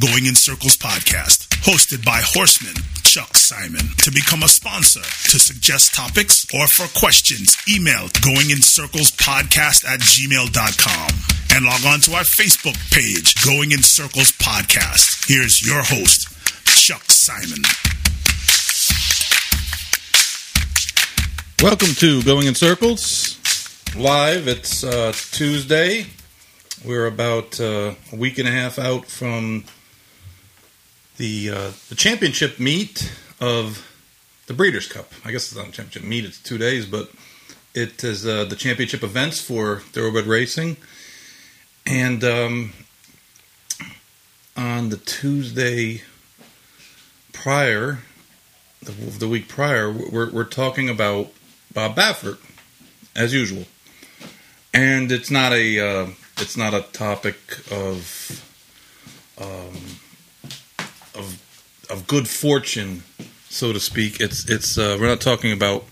Going in Circles podcast, hosted by Horseman Chuck Simon. To become a sponsor, to suggest topics, or for questions, email goingincirclespodcast at gmail.com. And log on to our Facebook page, Going in Circles Podcast. Here's your host, Chuck Simon. Welcome to Going in Circles live. It's uh, Tuesday. We're about uh, a week and a half out from the uh, the championship meet of the Breeders' Cup. I guess it's not a championship meet; it's two days, but it is uh, the championship events for thoroughbred racing. And um, on the Tuesday prior, the, the week prior, we're, we're talking about Bob Baffert, as usual. And it's not a uh, it's not a topic of um, of of good fortune, so to speak. It's it's uh, we're not talking about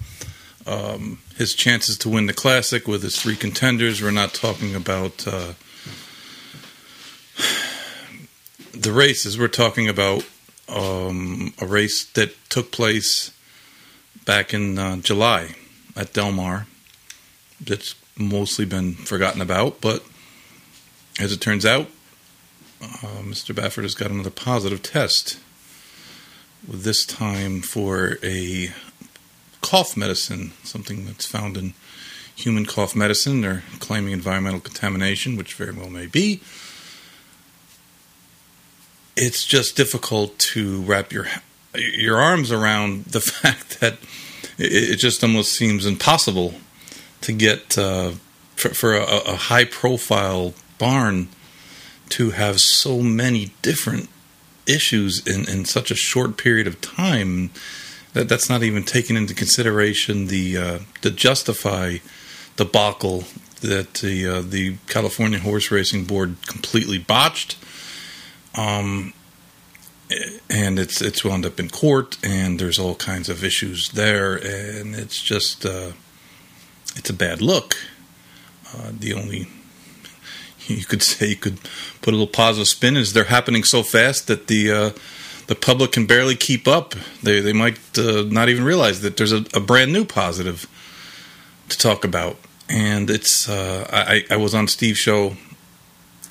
um, his chances to win the classic with his three contenders. We're not talking about uh, the races. We're talking about um, a race that took place back in uh, July at Del Mar. That's mostly been forgotten about, but as it turns out, uh, Mr. Baffert has got another positive test. This time for a cough medicine, something that's found in human cough medicine. They're claiming environmental contamination, which very well may be. It's just difficult to wrap your your arms around the fact that it, just almost seems impossible to get uh, for, for a, a high profile barn to have so many different issues in, in such a short period of time that that's not even taken into consideration the uh, to Justify debacle that the uh, the California Horse Racing Board completely botched. Um, and it's it's wound up in court, and there's all kinds of issues there, and it's just uh, it's a bad look. Uh, the only you could say you could put a little positive spin is they're happening so fast that the uh, the public can barely keep up. They they might uh, not even realize that there's a, a, brand new positive to talk about. And it's uh, I, I was on Steve's show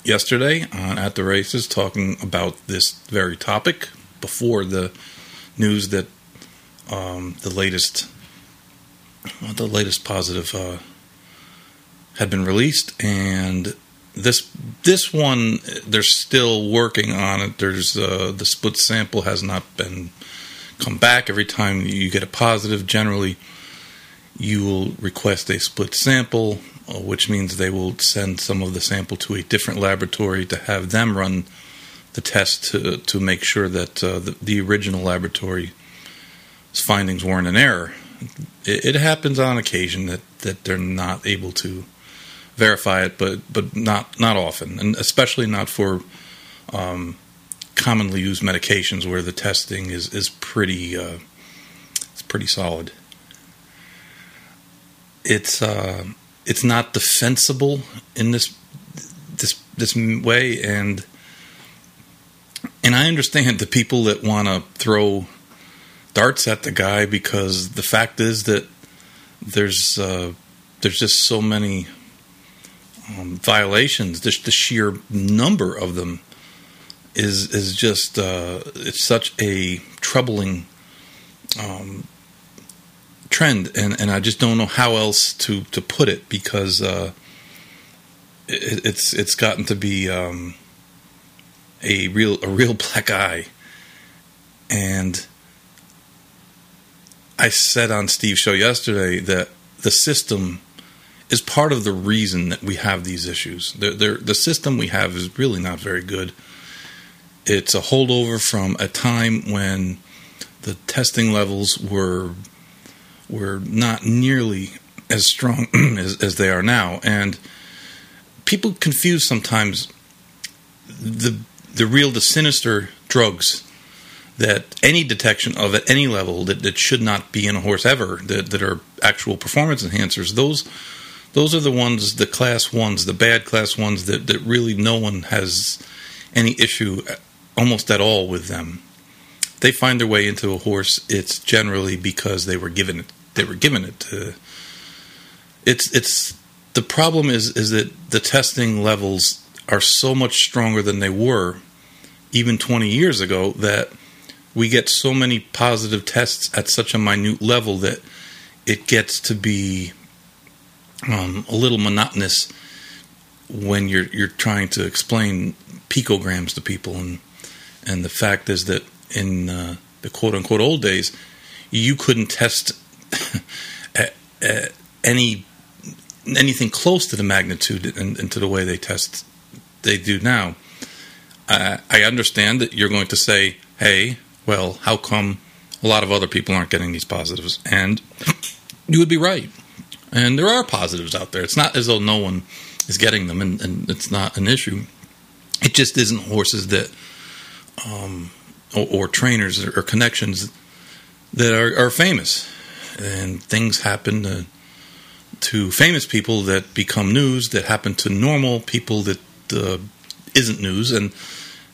yesterday on at the races talking about this very topic before the news that um, the latest the latest positive uh, had been released and this this one they're still working on it. There's uh, the split sample has not been come back. Every time you get a positive, generally you will request a split sample, uh, which means they will send some of the sample to a different laboratory to have them run the test to to make sure that uh, the, the, original laboratory's findings weren't an error. It, it happens on occasion that that they're not able to verify it, but but not not often, and especially not for um, commonly used medications where the testing is is pretty uh, it's pretty solid. It's uh, it's not defensible in this this this way, and and I understand the people that want to throw darts at the guy because the fact is that there's uh, there's just so many um, violations. Just the sheer number of them is is just uh, it's such a troubling um, trend, and, and I just don't know how else to, to put it because uh, it, it's it's gotten to be um, a real a real black eye, and I said on Steve's show yesterday that the system is part of the reason that we have these issues. The, system we have is really not very good. It's a holdover from a time when the testing levels were were not nearly as strong as, as they are now, and people confuse sometimes the the real the sinister drugs that any detection of at any level that, that should not be in a horse ever that, that are actual performance enhancers those those are the ones the class ones the bad class ones that, that really no one has any issue almost at all with them. They find their way into a horse. It's generally because they were given it they were given it to it's it's the problem is is that the testing levels are so much stronger than they were even 20 years ago that we get so many positive tests at such a minute level that it gets to be um, a little monotonous when you're you're trying to explain picograms to people and and the fact is that in uh, the quote unquote old days you couldn't test at, at any anything close to the magnitude and, and, to the way they test they do now. Uh, I understand that you're going to say, "Hey, well, how come a lot of other people aren't getting these positives?" And you would be right. And there are positives out there. It's not as though no one is getting them, and, and it's not an issue. It just isn't horses that, um, or, or, trainers or, or connections that are, are, famous, and things happen to, to famous people that become news that happen to normal people that uh, not news, and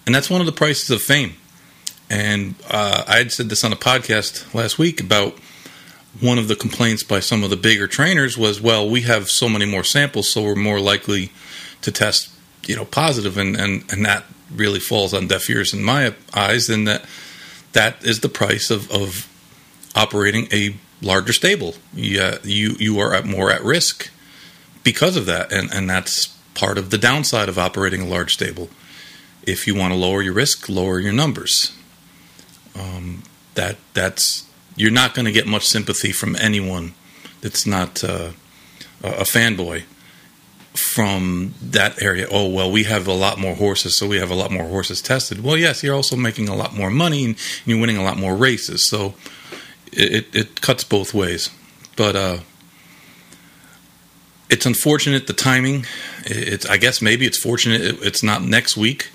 and that's one of the prices of fame. And uh, I had said this on a podcast last week about one of the complaints by some of the bigger trainers was, well, we have so many more samples, so we're more likely to test, you know, positive, and and and that really falls on deaf ears in my eyes. And that that is the price of of operating a larger stable. Yeah, you you are at more at risk because of that, and and that's part of the downside of operating a large stable. If you want to lower your risk, lower your numbers. Um, that that's you're not going to get much sympathy from anyone that's not uh, a fanboy from that area. Oh well, we have a lot more horses, so we have a lot more horses tested. Well, yes, you're also making a lot more money and you're winning a lot more races, so it, it cuts both ways. But uh, it's unfortunate the timing. It's I guess maybe it's fortunate it's not next week.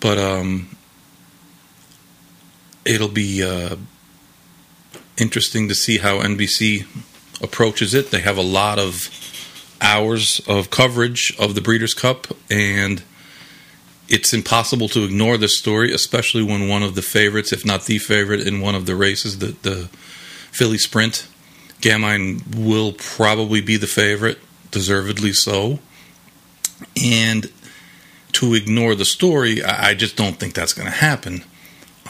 But um, it'll be uh, interesting to see how NBC approaches it. They have a lot of hours of coverage of the Breeders' Cup, and it's impossible to ignore this story, especially when one of the favorites, if not the favorite, in one of the races, the, the Filly Sprint, Gamine will probably be the favorite, deservedly so. And to ignore the story, I just don't think that's going to happen.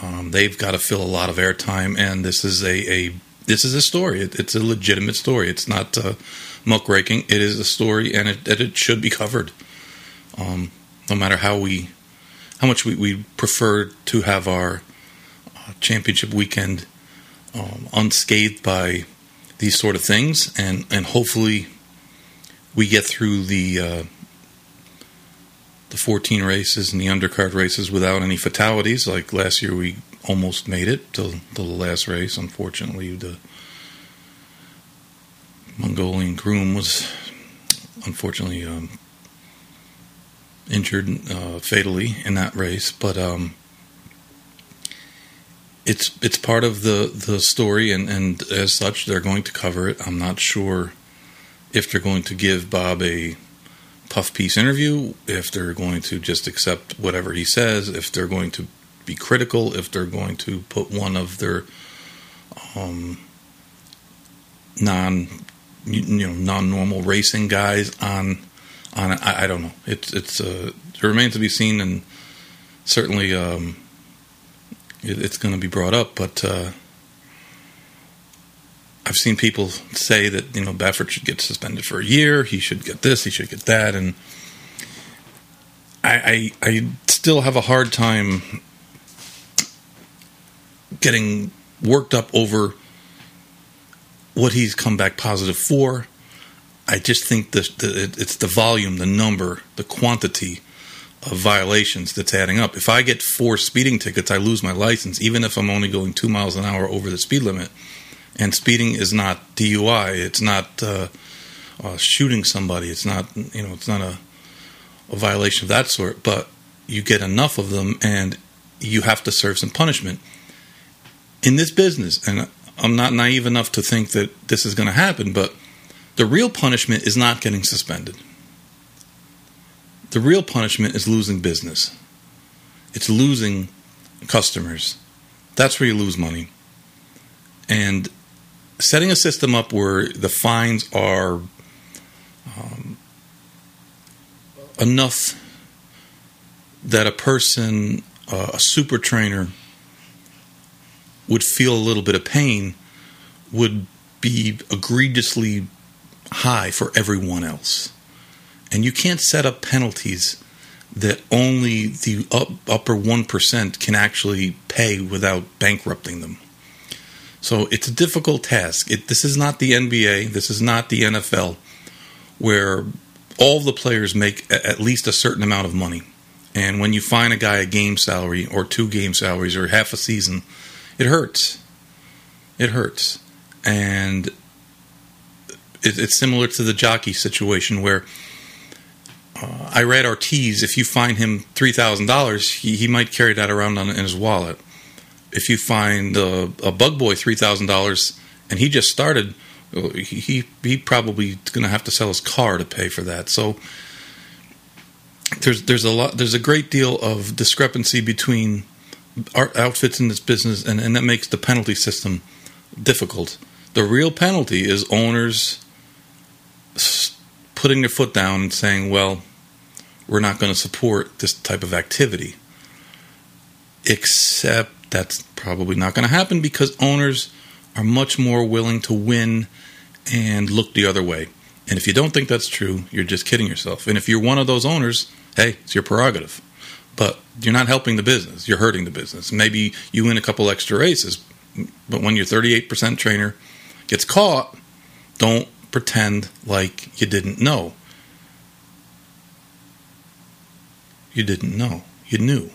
Um, they've got to fill a lot of airtime, and this is a, a this is a story. It, it's a legitimate story. It's not uh, muckraking. It is a story, and it, it should be covered. Um, no matter how we, how much we, we prefer to have our uh, championship weekend um, unscathed by these sort of things, and and hopefully we get through the uh, the 14 races and the undercard races without any fatalities. Like last year, we almost made it to, the last race. Unfortunately, the Mongolian groom was unfortunately um, injured uh, fatally in that race, but um, it's it's part of the the story, and and as such, they're going to cover it. I'm not sure if they're going to give Bob a puff piece interview, if they're going to just accept whatever he says, if they're going to be critical, if they're going to put one of their um, non you know non normal racing guys on on. I, I don't know. It's it's uh, it remains to be seen, and certainly um, it, it's going to be brought up. But uh, I've seen people say that you know Baffert should get suspended for a year. He should get this. He should get that, and I, I, I still have a hard time getting worked up over what he's come back positive for. I just think that it's the volume, the number, the quantity of violations that's adding up. If I get four speeding tickets, I lose my license, even if I'm only going two miles an hour over the speed limit. And speeding is not DUI. It's not uh, uh, shooting somebody. It's not you know. It's not a, a violation of that sort. But you get enough of them, and you have to serve some punishment in this business. And I'm not naive enough to think that this is going to happen, but the real punishment is not getting suspended. The real punishment is losing business. It's losing customers. That's where you lose money. And setting a system up where the fines are um, enough that a person, uh, a super trainer, would feel a little bit of pain would be egregiously high for everyone else. And you can't set up penalties that only the up, upper 1% can actually pay without bankrupting them. So it's a difficult task. It, this is not the NBA, this is not the NFL, where all the players make at least a certain amount of money. And when you find a guy a game salary or two game salaries or half a season, it hurts. It hurts. And it, it's similar to the jockey situation where uh, Irad Ortiz, if you find him $3,000, he, he might carry that around on, in his wallet. If you find uh, a bug boy $3,000 and he just started, he, he probably going to have to sell his car to pay for that. So there's there's a lot there's a great deal of discrepancy between outfits in this business, and, and that makes the penalty system difficult. The real penalty is owners putting their foot down and saying, well, we're not going to support this type of activity. Except that's probably not going to happen because owners are much more willing to win and look the other way. And if you don't think that's true, you're just kidding yourself. And if you're one of those owners, hey, it's your prerogative but you're not helping the business. You're hurting the business. Maybe you win a couple extra races, but when your 38% trainer gets caught, don't pretend like you didn't know. You didn't know. You knew.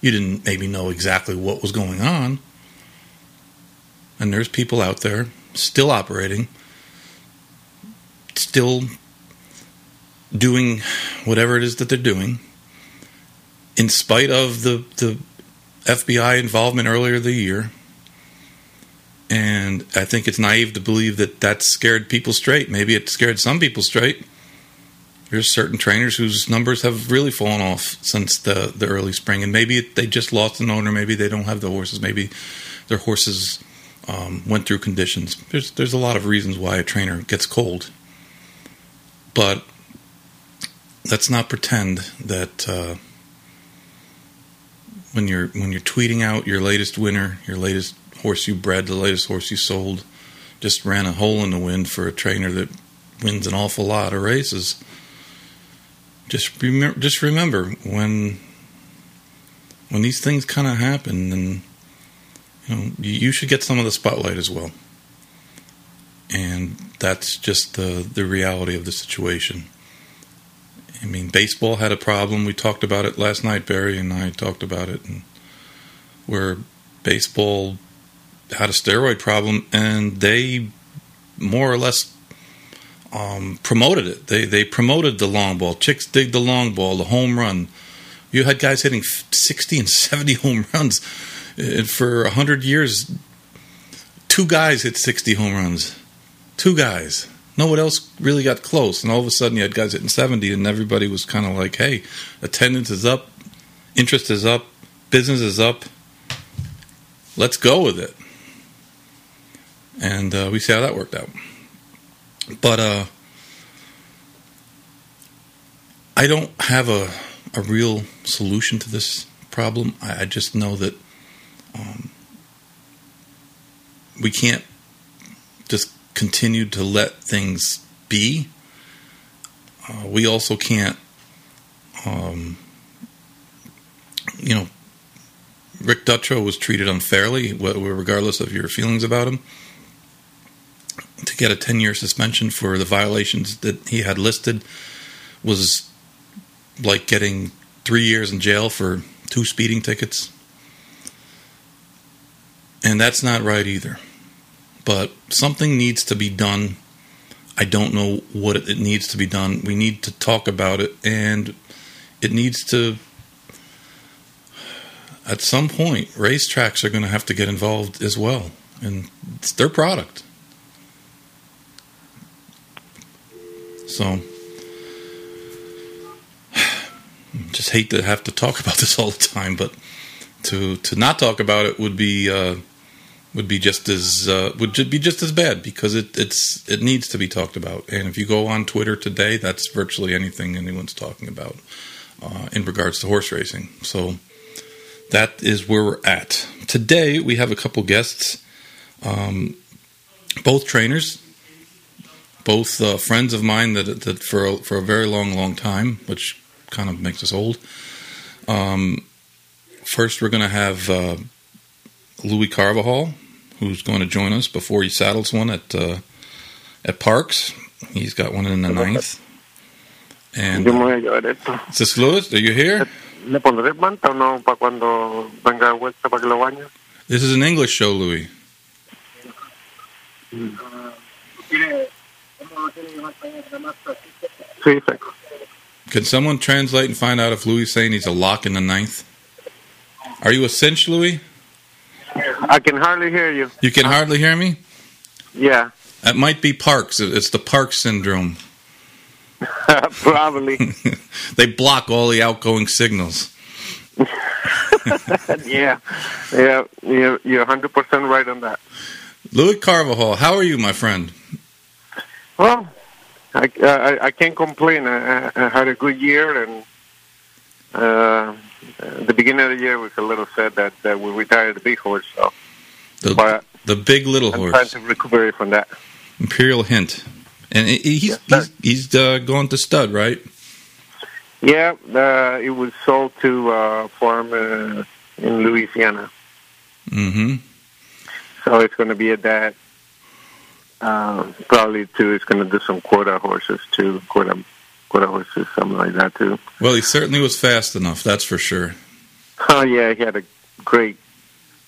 You didn't maybe know exactly what was going on. And there's people out there still operating, still doing whatever it is that they're doing in spite of the, the FBI involvement earlier the year. And I think it's naive to believe that that scared people straight. Maybe it scared some people straight. There's certain trainers whose numbers have really fallen off since the, the early spring, and maybe they just lost an owner. Maybe they don't have the horses. Maybe their horses um, went through conditions. There's there's a lot of reasons why a trainer gets cold, but let's not pretend that uh, when you're when you're tweeting out your latest winner, your latest horse you bred, the latest horse you sold, just ran a hole in the wind for a trainer that wins an awful lot of races. Just remember, just remember when when these things kind of happen, and you know you should get some of the spotlight as well. And that's just the the reality of the situation. I mean, baseball had a problem. We talked about it last night. Barry and I talked about it, and where baseball had a steroid problem, and they more or less um, promoted it. They they promoted the long ball. Chicks dig the long ball, the home run. You had guys hitting sixty and seventy home runs, and for hundred years, two guys hit sixty home runs. Two guys no one else really got close. And all of a sudden, you had guys hitting 70, and everybody was kind of like, hey, attendance is up, interest is up, business is up. Let's go with it. And uh, we see how that worked out. But uh, I don't have a, a real solution to this problem. I, I just know that um, we can't just continue to let things be. Uh, we also can't, um, you know, Rick Dutrow was treated unfairly, regardless of your feelings about him. To get a 10 year suspension for the violations that he had listed was like getting three years in jail for two speeding tickets. And that's not right either. But something needs to be done. I don't know what it needs to be done. We need to talk about it, and it needs to at some point, racetracks are going to have to get involved as well, and it's their product. So, just hate to have to talk about this all the time, but to to not talk about it would be uh, would be just as uh, would be just as bad because it it's it needs to be talked about. And if you go on Twitter today, that's virtually anything anyone's talking about uh, in regards to horse racing. So that is where we're at. Today, we have a couple guests, um, both trainers, both uh, friends of mine that, that for, a, for a very long, long time, which kind of makes us old. Um, first, we're going to have uh, Louis Carvajal, who's going to join us before he saddles one at uh, at Parx. He's got one in the ninth. And is this Louis? Are you here? ¿Le pondré manta o no para cuando venga de vuelta para que lo bañe? This is an English show, Louis. Can someone translate and find out if Louis is saying he's a lock in the ninth? Are you a cinch, Louis? I can hardly hear you. You can hardly hear me? Yeah. That might be Parx. It's the Parx syndrome. Probably. they block all the outgoing signals. yeah, yeah, you're, you're 100% right on that. Louis Carvajal, how are you, my friend? Well, I, I, I can't complain. I, I, had a good year, and uh, the beginning of the year was a little sad that, that we retired the big horse. So, the, but the big little I'm horse. trying to recuperate from that. Imperial Hint. And he's yes, he's, he's uh, going to stud, right? Yeah, uh, it was sold to uh, a farm uh, in Louisiana. Mm-hmm. So it's going to be a dad. Um, probably too. He's going to do some quarter horses too, quarter quarter horses, something like that too. Well, he certainly was fast enough. That's for sure. Oh yeah, he had a great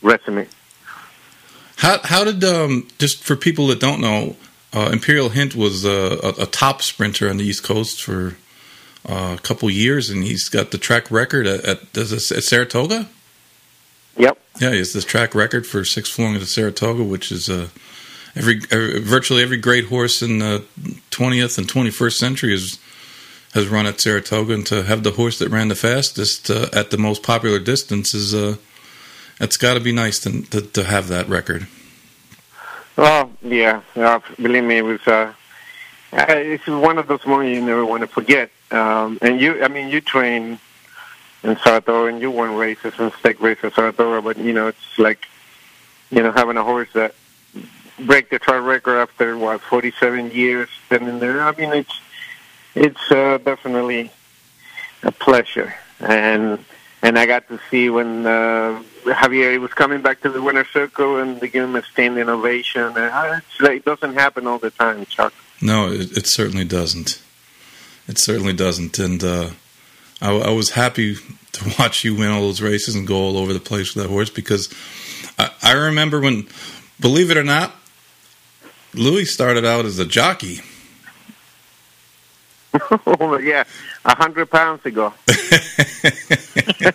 resume. How how did um just for people that don't know, uh, Imperial Hint was a, a, a, top sprinter on the East Coast for uh, a couple years, and he's got the track record at, at, at Saratoga. Yep. Yeah, he has this track record for six furlong at Saratoga, which is uh, every, virtually every great horse in the twentieth and twenty first century has has run at Saratoga, and to have the horse that ran the fastest uh, at the most popular distance is uh, it's got to be nice to, to, to have that record. Well, yeah, uh, believe me, it was. Uh, it's one of those moments you never want to forget. Um, and you, I mean, you train in Saratoga and you won races and stake races in Saratoga, but you know, it's like, you know, having a horse that break the track record after what 47 years standing there. I mean, it's it's uh, definitely a pleasure, and and I got to see when uh, Javier was coming back to the winner circle and they gave him a standing ovation. Uh, it doesn't happen all the time, Chuck. No, it, it certainly doesn't. It certainly doesn't. And uh, I, I, was happy to watch you win all those races and go all over the place with that horse because I, I remember when, believe it or not, Louis started out as a jockey. oh yeah, a hundred pounds ago. I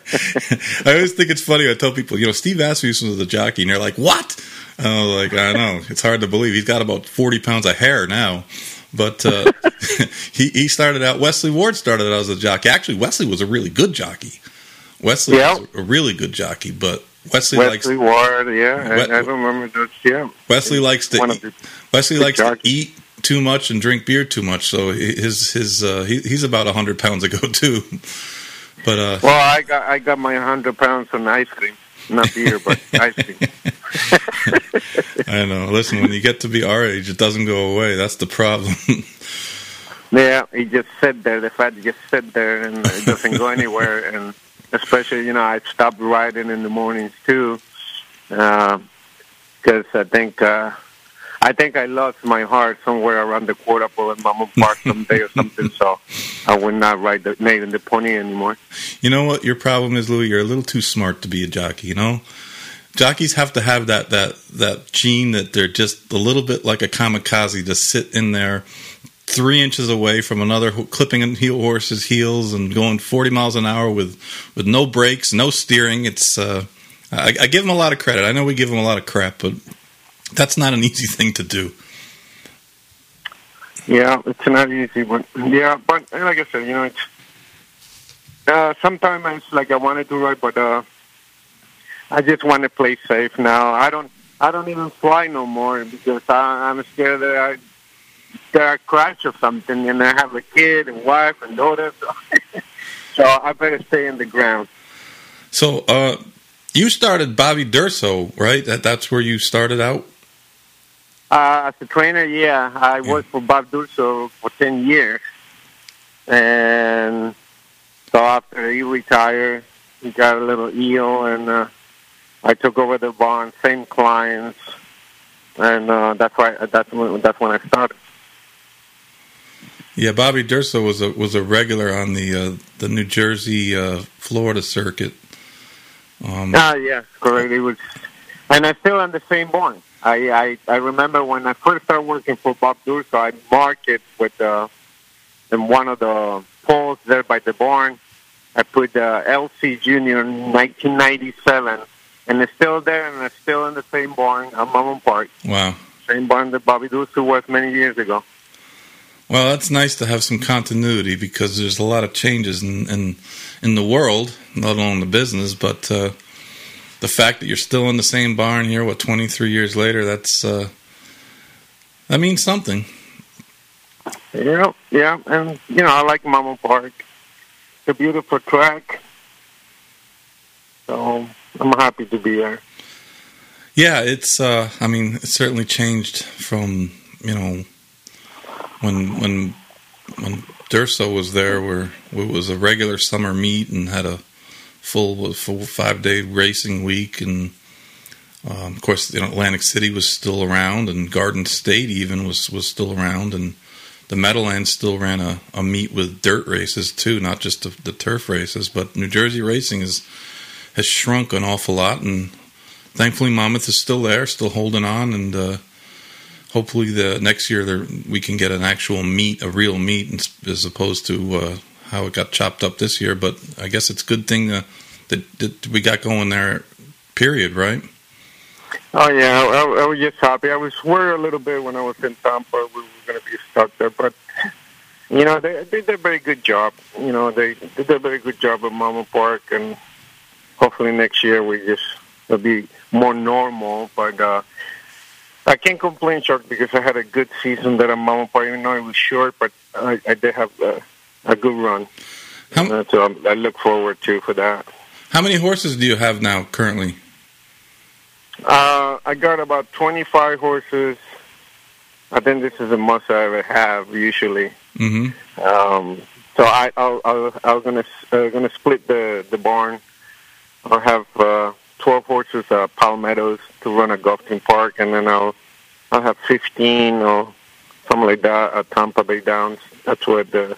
always think it's funny. I tell people, you know, Steve Asmussen was a jockey, and they're like, "What?" And I was like, "I know. It's hard to believe. He's got about forty pounds of hair now." But uh, he he started out. Wesley Ward started out as a jockey. Actually, Wesley was a really good jockey. Wesley Yeah. is a really good jockey, but Wesley, Wesley Ward, yeah, Wet- I, I remember those. Yeah, likes Wesley likes to eat, the Wesley likes to eat too much and drink beer too much. So his his uh, he, he's about hundred pounds ago too. But uh, Well, I got I got my hundred pounds on ice cream, not beer, but ice cream. I know. Listen, when you get to be our age, it doesn't go away. That's the problem. Yeah, he just sit there. The fat just sit there and it doesn't go anywhere. And especially, you know, I stopped riding in the mornings too, because I think uh, I think I lost my heart somewhere around the quarter pole in Monmouth Park someday or something. So I would not ride the Nathan the pony anymore. You know what your problem is, Louis? You're a little too smart to be a jockey. You know, jockeys have to have that that that gene that they're just a little bit like a kamikaze to sit in there three inches away from another clipping a heel horse's heels and going 40 miles an hour with with no brakes, no steering. It's uh, I, I give him a lot of credit. I know we give him a lot of crap, but that's not an easy thing to do. Yeah, it's not easy, yeah, but like I said, you know, it's uh, sometimes it's like I wanted to ride, but uh, I just want to play safe now. I don't, I don't even fly no more because I, I'm scared that I that I crash or something, and I have a kid and wife and daughter, so, so I better stay in the ground. So, uh, you started Bobby Durso, right? That that's where you started out. Uh, as a trainer, yeah, I worked for Bob Durso for 10 years. And so after he retired, he got a little ill, and uh, I took over the barn, same clients. And uh, that's why that's when, that's when I started. Yeah, Bobby Durso was a was a regular on the uh, the New Jersey uh, Florida circuit. Um, Ah, yeah, correct. It was, and I'm still on the same barn. I, I I remember when I first started working for Bob Durso, I marked it with uh, in one of the poles there by the barn. I put the LC Junior 1997, and it's still there, and it's still in the same barn on Monmouth Park, wow. same barn that Bobby Durso was many years ago. Well, that's nice to have some continuity because there's a lot of changes in in, in the world, not only in the business, but uh, the fact that you're still in the same barn here, what 23 years later, that's uh, that means something. Yeah, yeah, and you know I like Monmouth Park. It's a beautiful track, so I'm happy to be there. Yeah, it's. Uh, I mean, it certainly changed from you know when when when Durso was there, where it was a regular summer meet and had a full full five day racing week, and um, of course, you know, Atlantic City was still around, and Garden State even was was still around, and the Meadowlands still ran a, a meet with dirt races too, not just the, the turf races. But New Jersey racing is has shrunk an awful lot, and thankfully Monmouth is still there, still holding on, and uh, hopefully the next year there, we can get an actual meet, a real meet, as opposed to uh, how it got chopped up this year. But I guess it's a good thing uh, that, that we got going there. Period. Right. Oh yeah, I, I was just happy. I was worried a little bit when I was in Tampa we were going to be stuck there, but you know they, they did a very good job. You know they, they did a very good job at Monmouth Park, and hopefully next year we just it'll be more normal. But uh, I can't complain, Chuck, because I had a good season there at Monmouth Park. Even though it was short, but I, I did have a, a good run. How- Uh, so I'm, I look forward to for that. How many horses do you have now currently? Uh, I got about 25 horses. I think this is the most I ever have usually. hmm Um, so I, I'll, I'll, I was gonna, uh, gonna split the the barn. I'll have uh, 12 horses at Palm Meadows to run a Gulfstream Park, and then I'll, I'll have 15 or something like that at Tampa Bay Downs. That's where the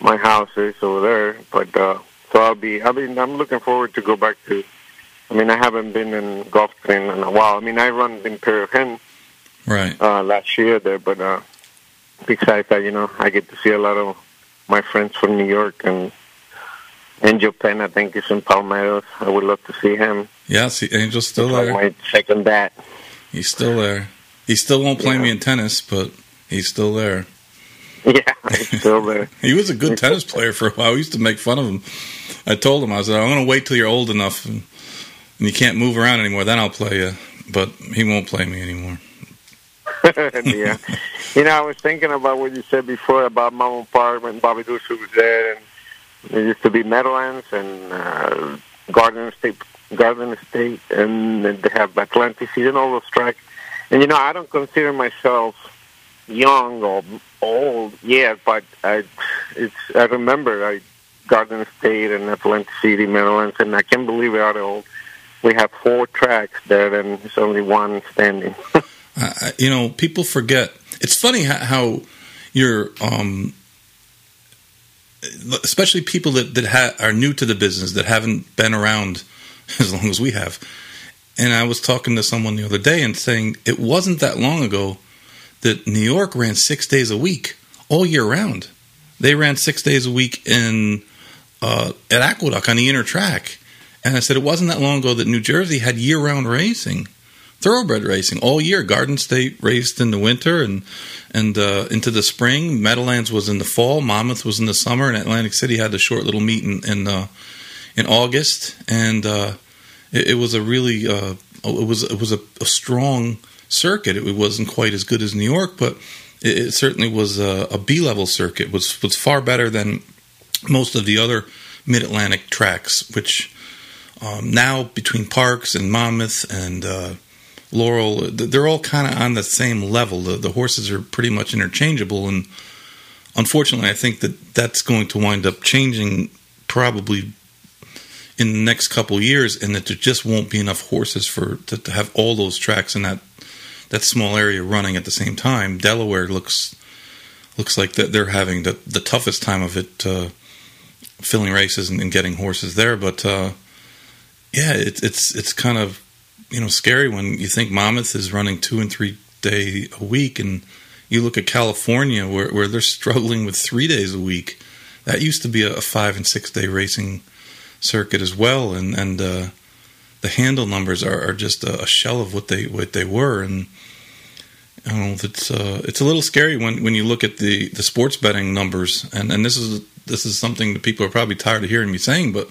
my house is over there. But uh, so I'll be, I mean, I'm looking forward to go back to. I mean, I haven't been in golf team in a while. I mean, I run Imperial Hint Right. uh, last year there, but uh, besides that, you know, I get to see a lot of my friends from New York and Angel Penna. I think is in Palm Meadows. I would love to see him. Yeah. See, Angel's still there. might second that. He's still there. He still won't play Yeah. me in tennis, but he's still there. Yeah, It's still there. he was a good tennis player for a while. We used to make fun of him. I told him I said I'm going to wait till you're old enough and, and you can't move around anymore. Then I'll play you. But he won't play me anymore. yeah. You know, I was thinking about what you said before about Monmouth Park when Bobby Durso was there, and there used to be Meadowlands and uh, Garden State, Garden State, and they have Atlantic City and all those tracks. And you know, I don't consider myself young or old yet, but I, it's I remember I Garden State and Atlantic City, Meadowlands, and I can't believe how old. We have four tracks there, and there's only one standing. uh, you know, people forget. It's funny how, how you're, um, especially people that that ha- are new to the business that haven't been around as long as we have. And I was talking to someone the other day and saying it wasn't that long ago that New York ran six days a week all year round. They ran six days a week in uh, at Aqueduct on the inner track, and I said it wasn't that long ago that New Jersey had year round racing, thoroughbred racing all year. Garden State raced in the winter and and uh, into the spring. Meadowlands was in the fall. Monmouth was in the summer, and Atlantic City had the short little meet in in, uh, in August. And uh, it, it, was a really uh, it was it was a, a strong circuit. It wasn't quite as good as New York, but it, it certainly was a, a B level circuit. was was far better than most of the other Mid Atlantic tracks, which um, now between Parx and Monmouth and uh, Laurel, they're all kind of on the same level. The, the horses are pretty much interchangeable, and unfortunately, I think that that's going to wind up changing probably in the next couple years, and that there just won't be enough horses for to, to have all those tracks in that that small area running at the same time. Delaware looks looks like that they're having the the toughest time of it, uh, filling races and, and, getting horses there. But uh, yeah, it, it's it's kind of you know scary when you think Monmouth is running two and three day a week, and you look at California where where they're struggling with three days a week. That used to be a, five and six day racing circuit as well, and and uh, the handle numbers are, are just a, a, shell of what they what they were, and I don't know. It's uh, it's a little scary when, when you look at the, the sports betting numbers, and, and this is this is something that people are probably tired of hearing me saying, but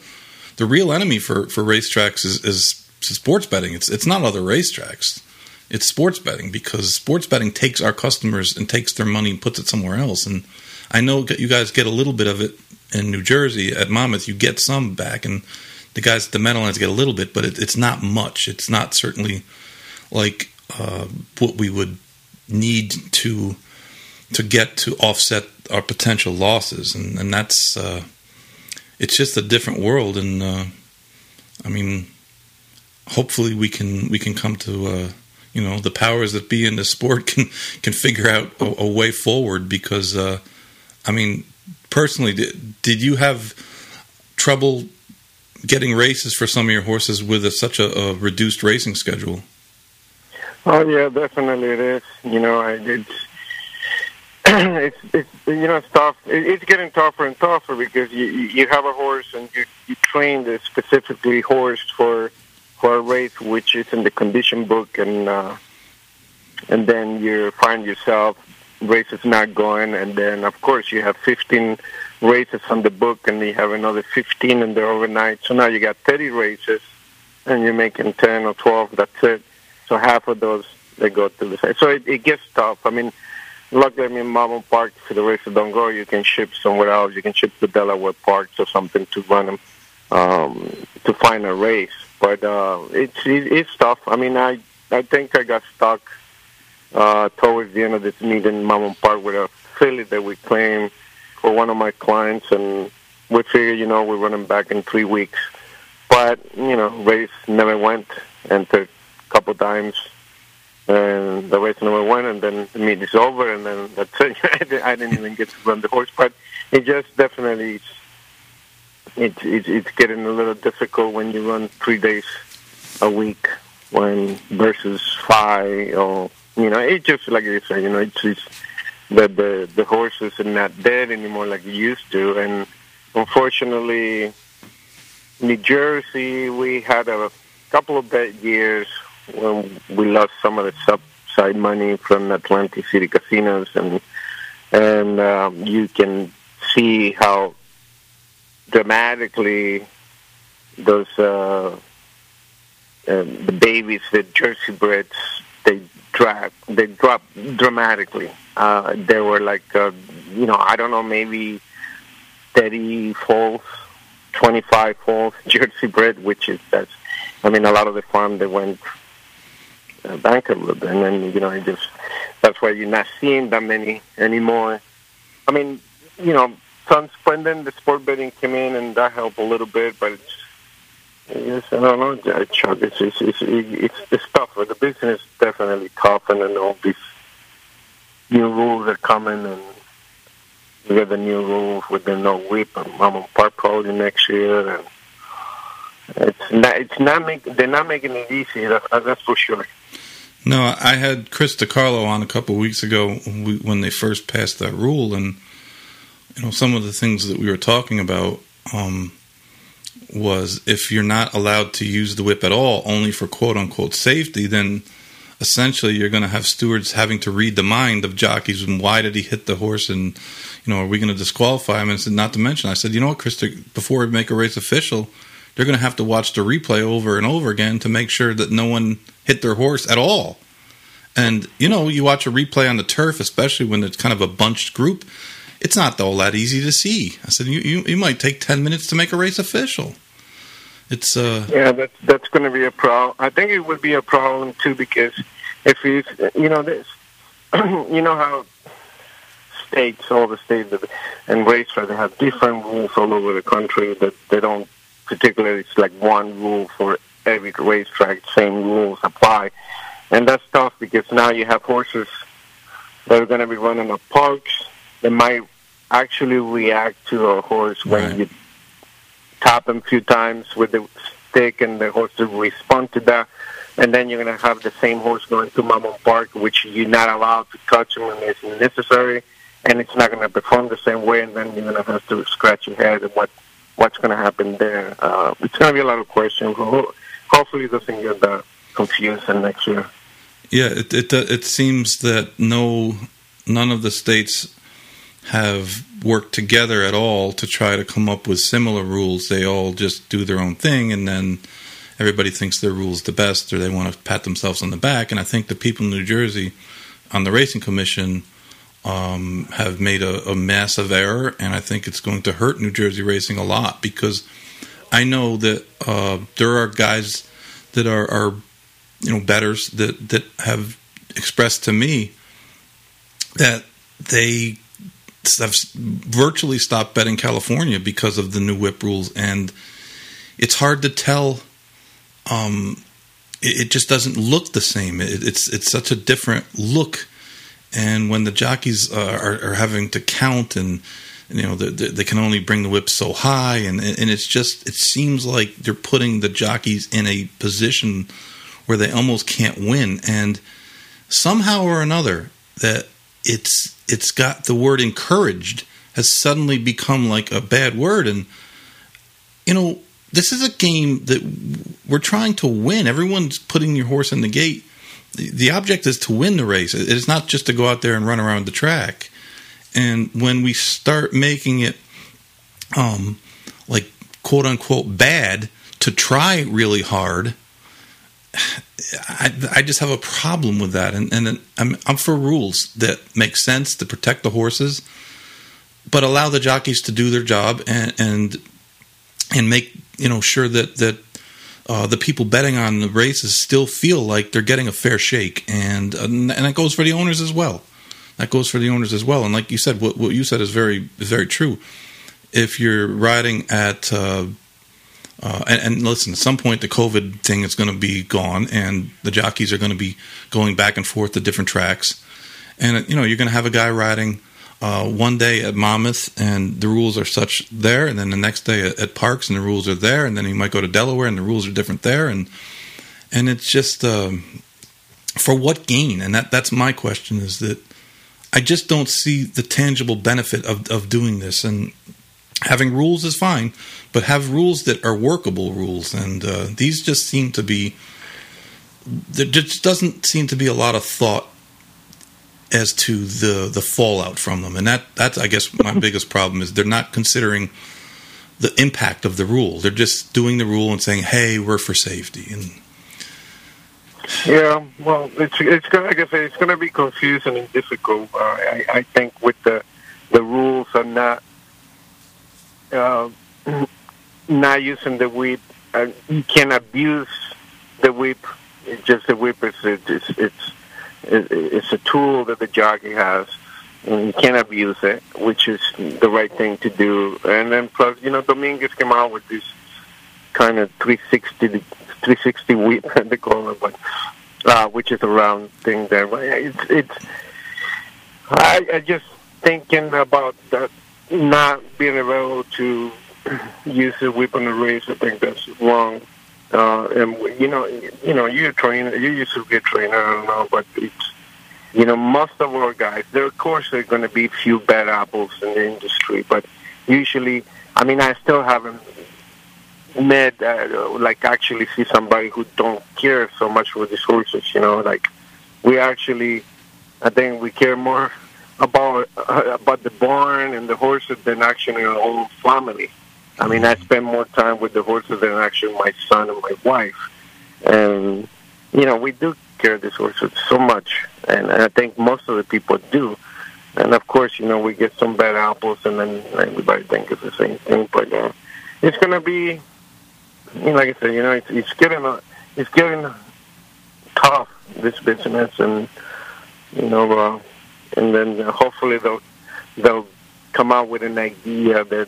the real enemy for, for racetracks is, is sports betting. It's it's not other racetracks. It's sports betting because sports betting takes our customers and takes their money and puts it somewhere else. And I know you guys get a little bit of it in New Jersey at Monmouth. You get some back, and the guys at the Meadowlands get a little bit, but it, it's not much. It's not certainly like uh, what we would need to to get to offset our potential losses, and, and that's uh, it's just a different world. And uh, I mean, hopefully we can we can come to uh, you know the powers that be in the sport can can figure out a, a way forward because uh, I mean personally did, did you have trouble getting races for some of your horses with a, such a, a, reduced racing schedule? Oh yeah, definitely it is. You know, I, it's it's it's you know it's tough. It's getting tougher and tougher because you you have a horse and you you train the specifically horse for for a race which is in the condition book, and uh, and then you find yourself races not going, and then of course you have 15 races on the book, and you have another 15 in the overnight. So now you got 30 races, and you're making 10 or 12. That's it. So half of those they go to the side. So it, it gets tough. I mean, luckily, I mean, Monmouth Park, if the races don't go, you can ship somewhere else. You can ship to Delaware Parks or something to run them um, to find a race but uh, it's it's tough. I mean, I I think I got stuck uh, towards the end of this meet in Monmouth Park with a filly that we claimed for one of my clients, and we figured, you know, we're running back in three weeks. But you know, race never went, and a couple times, and the race never went, and then the meet is over, and then that's it. I didn't even get to run the horse, but it just definitely it's it's it's getting a little difficult when you run three days a week when versus five or you know it's just like you say you know it's, it's the the the horses are not dead anymore like you used to. And unfortunately New Jersey we had a couple of bad years when we lost some of the subside money from Atlantic City casinos. And and um, you can see how dramatically those uh, uh, the babies, the Jersey breds, they drop they drop dramatically. Uh, they were like uh, you know I don't know maybe thirty foals, twenty five foals Jersey bred, which is that's I mean a lot of the farm they went uh, bankrupt, and then you know it just that's why you're not seeing that many anymore. I mean you know some then the sport betting came in and that helped a little bit, but it's Yes, I don't know, Chuck. It's it's it's, it's, it's tougher. The business is definitely tough, and then all these new rules are coming, and we get the new rules with the no whip and Monmouth Park probably next year, and it's not it's not make they're not making it easy. That's for sure. No, I had Chris DiCarlo on a couple of weeks ago when they first passed that rule, and you know some of the things that we were talking about. Um, was if you're not allowed to use the whip at all, only for quote unquote safety, then essentially you're going to have stewards having to read the mind of jockeys and why did he hit the horse and you know are we going to disqualify him and said not to mention I said you know what Chris before we make a race official they're going to have to watch the replay over and over again to make sure that no one hit their horse at all and you know you watch a replay on the turf especially when it's kind of a bunched group it's not all that easy to see I said you, you, you might take 10 minutes to make a race official it's uh yeah, that's that's going to be a problem. I think it would be a problem too because if you you know this, you know how states, all the states and racetracks they have different rules all over the country that they don't particularly. It's like one rule for every racetrack, same rules apply, and that's tough because now you have horses that are going to be running at Parx that might actually react to a horse when Right. you tap him a few times with the stick and the horse will respond to that. And then you're going to have the same horse going to Monmouth Park, which you're not allowed to touch him unless it's necessary. And it's not going to perform the same way. And then you're going to have to scratch your head at what what's going to happen there. Uh, it's going to be a lot of questions. Hopefully, it doesn't get that confused next year. Yeah, it it it seems that no none of the states have worked together at all to try to come up with similar rules. They all just do their own thing, and then everybody thinks their rule's the best, or they want to pat themselves on the back. And I think the people in New Jersey on the racing commission um, have made a, a massive error, and I think it's going to hurt New Jersey racing a lot because I know that uh, there are guys that are, are you know betters that that have expressed to me that they have virtually stopped betting California because of the new whip rules, and it's hard to tell. Um, it, it just doesn't look the same. It, it's it's such a different look, and when the jockeys uh, are, are having to count and you know they, they can only bring the whip so high, and and it's just it seems like they're putting the jockeys in a position where they almost can't win, and somehow or another that it's it's got the word encouraged has suddenly become like a bad word. And you know this is a game that we're trying to win. Everyone's putting your horse in the gate. The, object is to win the race. It is not just to go out there and run around the track. And when we start making it um like quote unquote bad to try really hard I, I just have a problem with that, and and I'm I'm for rules that make sense to protect the horses, but allow the jockeys to do their job and and and make you know sure that that uh, the people betting on the races still feel like they're getting a fair shake, and and that goes for the owners as well. That goes for the owners as well. And like you said, what what you said is very is very true. If you're riding at uh, uh, and, and, listen, at some point the COVID thing is going to be gone, and the jockeys are going to be going back and forth to different tracks. And you know, you're going to have a guy riding uh, one day at Monmouth, and the rules are such there, and then the next day at, at, Parx, and the rules are there, and then he might go to Delaware, and the rules are different there, and and it's just um, for what gain? And that that's my question: is that I just don't see the tangible benefit of of doing this, and having rules is fine, but have rules that are workable rules. And uh, these just seem to be, there just doesn't seem to be a lot of thought as to the the fallout from them, and that that's I guess my biggest problem is they're not considering the impact of the rule. They're just doing the rule and saying, "Hey, we're for safety." And Yeah, well, it's it's gonna, like I say, it's going to be confusing and difficult. Uh, I, I think with the the rules are not uh, not using the whip. Uh, you can abuse the whip. It's just the whip is it's it's it's, a tool that the jockey has, and you can't abuse it, which is the right thing to do. And then plus, you know, Dominguez came out with this kind of 360 360 whip they call it, but uh, which is a round thing there. But it's it's. I, I just thinking about that not being able to use the whip on the race. I think that's wrong. Uh, and you know, you know, you're a trainer. You used to be a trainer. I don't know, but it's you know, most of our guys. There, of course, there are going to be a few bad apples in the industry, but usually, I mean, I still haven't met uh, like actually see somebody who don't care so much for these horses. You know, like we actually, I think we care more about uh, about the barn and the horses than actually our whole family. I mean, I spend more time with the horses than actually my son and my wife. And you know, we do care of these horses so much, and, and I think most of the people do. And of course, you know, we get some bad apples, and then everybody thinks it's the same thing. But uh, it's gonna be, you know, like I said, you know, it's, it's getting uh, it's getting tough this business, and you know, uh, and then uh, hopefully they'll they'll come out with an idea that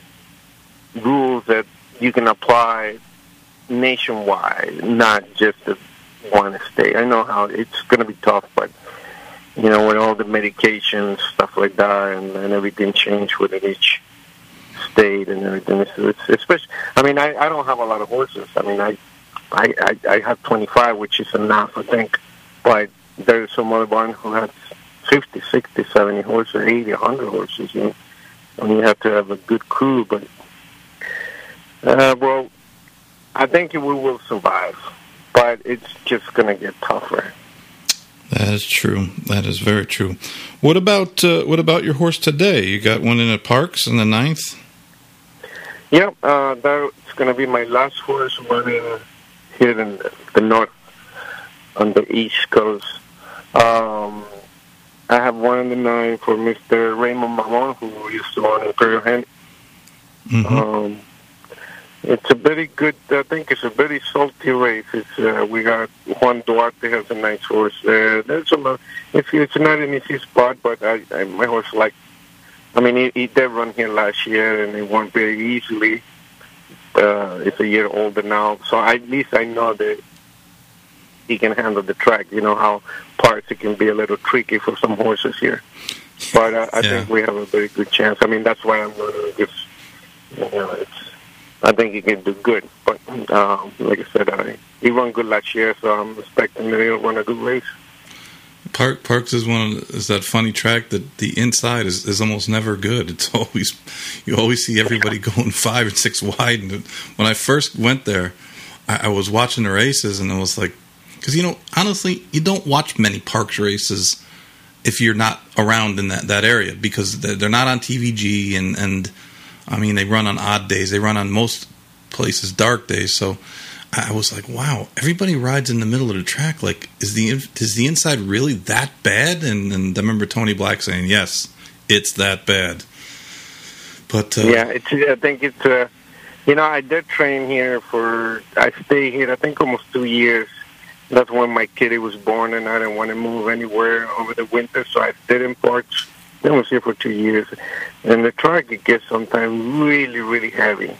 rules that you can apply nationwide, not just at one state. I know how it's going to be tough, but you know, with all the medications, stuff like that, and, and everything changed within each state and everything. It's, it's especially. I mean, I, I don't have a lot of horses. I mean, I I I, I have 25, which is enough, I think. But there's some other barn who has 50, 60, 70 horses, 80, 100 horses. You know, and you have to have a good crew. But uh, well, I think we will survive, but it's just going to get tougher. That is true. That is very true. What about uh, what about your horse today? You got one in the Parx in the ninth. Yep, uh, that's going to be my last horse running here in the north, on the east coast. Um, I have one in the nine for Mr. Raymond Mamone, who used to own Imperial Hint. Mm-hmm. Um, it's a very good. I think it's a very salty race. It's uh, we got Juan Duarte has a nice horse. Uh, there's some. It's it's not an easy spot, but I, I my horse like. I mean, he, he did run here last year, and he won very easily. Uh, it's a year older now, so I, at least I know that he can handle the track. You know how Parx it can be a little tricky for some horses here, but uh, I Yeah. think we have a very good chance. I mean, that's why I'm going to give. You know, it's. I think he can do good, but um, like I said, I, he won good last year, so I'm expecting that he'll run a good race. Park Parx is one of, is that funny track that the inside is, is almost never good. It's always you always see everybody going five and six wide. And when I first went there, I, I was watching the races and I was like, because you know honestly, you don't watch many Parx races if you're not around in that, that area because they're, not on TVG and and I mean they run on odd days. They run on most places dark days. So I was like, wow, everybody rides in the middle of the track. Like, is the is the inside really that bad? And, and I remember Tony Black saying, yes, it's that bad. But uh, Yeah, it's. I think it's. Uh, you know, I did train here for. I stayed here. I think almost two years. That's when my kitty was born, and I didn't want to move anywhere over the winter, so I stayed in Parx. I was here for two years, and the track it gets sometimes really, really heavy.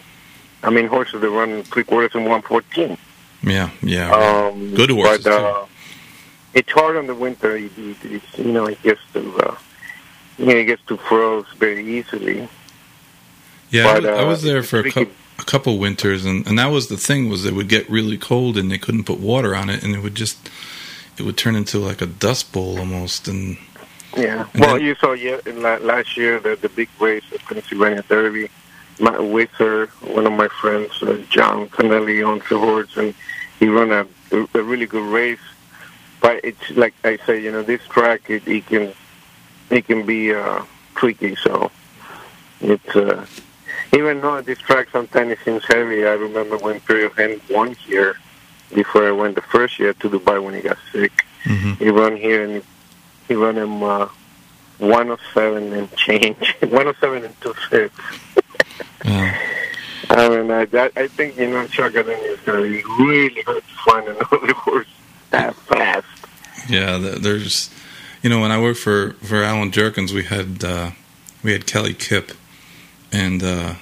I mean, horses that run three quarters and one fourteen. yeah, yeah, Um, Good horses, but, uh, It's hard on the winter. It, it, it's, you know, it gets to. Uh, you know, it gets to froze very easily. yeah. I but, was, I uh, was there for a, we cou- could- a couple winters, and, and that was the thing was it would get really cold, and they couldn't put water on it, and it would just it would turn into like a dust bowl almost. And Yeah. And well, then- you saw yeah, in last year the the big race at Pennsylvania Derby. My Whistler, one of my friends, uh, John Connelly, owns the horse, and he ran a, a really good race. But it's like I say, you know, this track it, it can it can be uh, tricky. So it's uh, even though this track sometimes seems heavy. I remember when Imperial Hint won here before I went the first year to Dubai when he got sick. hmm He run here and he run him uh, 107 and change, 107 and two fifths. Yeah. I mean, I, that, I think you know Chuck Adoni is going to be really hard to find another horse that fast. Yeah, there's, you know, when I worked for for Allen Jerkens, we had uh, we had Kelly Kip, and uh,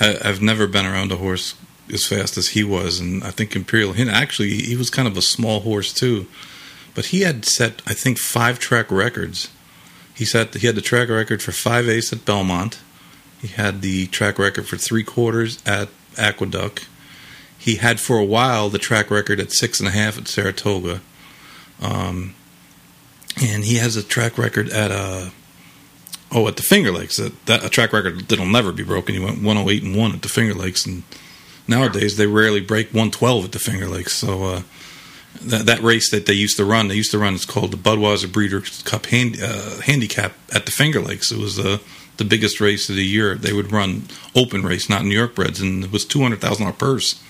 I, I've never been around a horse as fast as he was, and I think Imperial Hint actually he was kind of a small horse too, but he had set I think five track records. He set he had the track record for five ace at Belmont. He had the track record for three quarters at Aqueduct. He had for a while the track record at six and a half at Saratoga. Um, and he has a track record at uh oh at the Finger Lakes that, that a track record that'll never be broken. He went 108 and one at the Finger Lakes, and nowadays they rarely break 112 at the Finger Lakes. So uh, that that race that they used to run, they used to run. It's called the Budweiser Breeders' Cup hand, uh, Handicap at the Finger Lakes. It was uh, the biggest race of the year. They would run open race, not New York breds, and it was two hundred thousand dollar purse.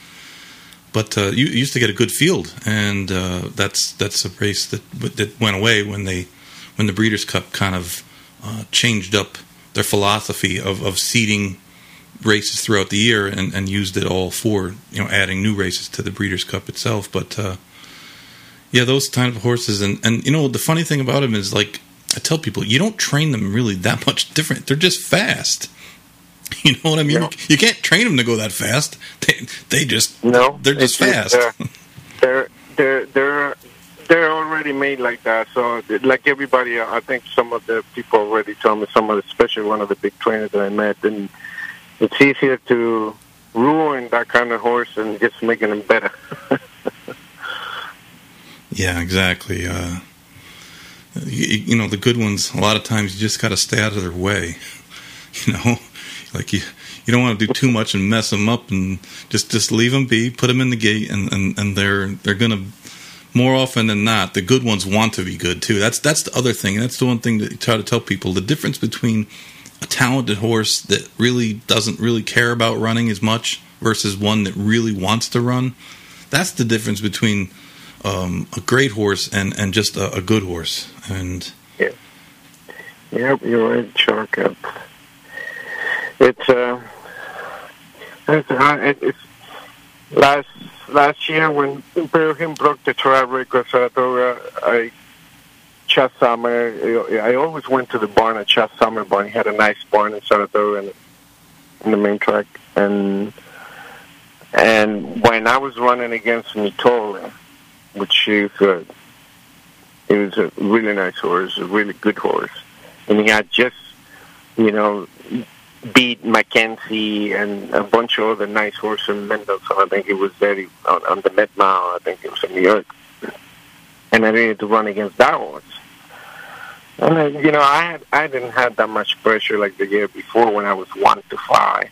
But uh, you, you used to get a good field, and uh, that's that's a race that that went away when they when the Breeders' Cup kind of uh, changed up their philosophy of, of seeding races throughout the year and, and used it all for you know adding new races to the Breeders' Cup itself. But uh, yeah, those kind of horses, and and you know the funny thing about them is like I tell people, you don't train them really that much different. They're just fast. You know what I mean? Yeah. You can't train them to go that fast. They they just No, they're just fast. they're they're they're they're already made like that. So, like everybody, I think some of the people already told me. Some of, the, especially one of the big trainers that I met, and it's easier to ruin that kind of horse and just making them better. Yeah, exactly. Uh, you, you know, the good ones. A lot of times, you just got to stay out of their way. You know, like you, you don't want to do too much and mess them up, and just just leave them be, put them in the gate, and and, and they're they're gonna more often than not. The good ones want to be good too. That's that's the other thing. That's the one thing that you try to tell people. The difference between a talented horse that really doesn't really care about running as much versus one that really wants to run. That's the difference between um, a great horse and, and just a, a good horse. And Yeah. Yep, you're right, Chuck. It's uh, it's, uh, it's last last year when Imperial broke the track record Saratoga. Uh, I Chas Summer. I always went to the barn at Chas Summer barn. He had a nice barn in Saratoga in, in the main track, and and when I was running against Mitole, which is a, it was a really nice horse, a really good horse, and he had just you know beat McKinzie and a bunch of other nice horses in Mendelssohn. I think he was very on, on the Met Mile. I think it was in New York. And I needed to run against that horse. And then, you know, I had I didn't have that much pressure like the year before when I was one to five.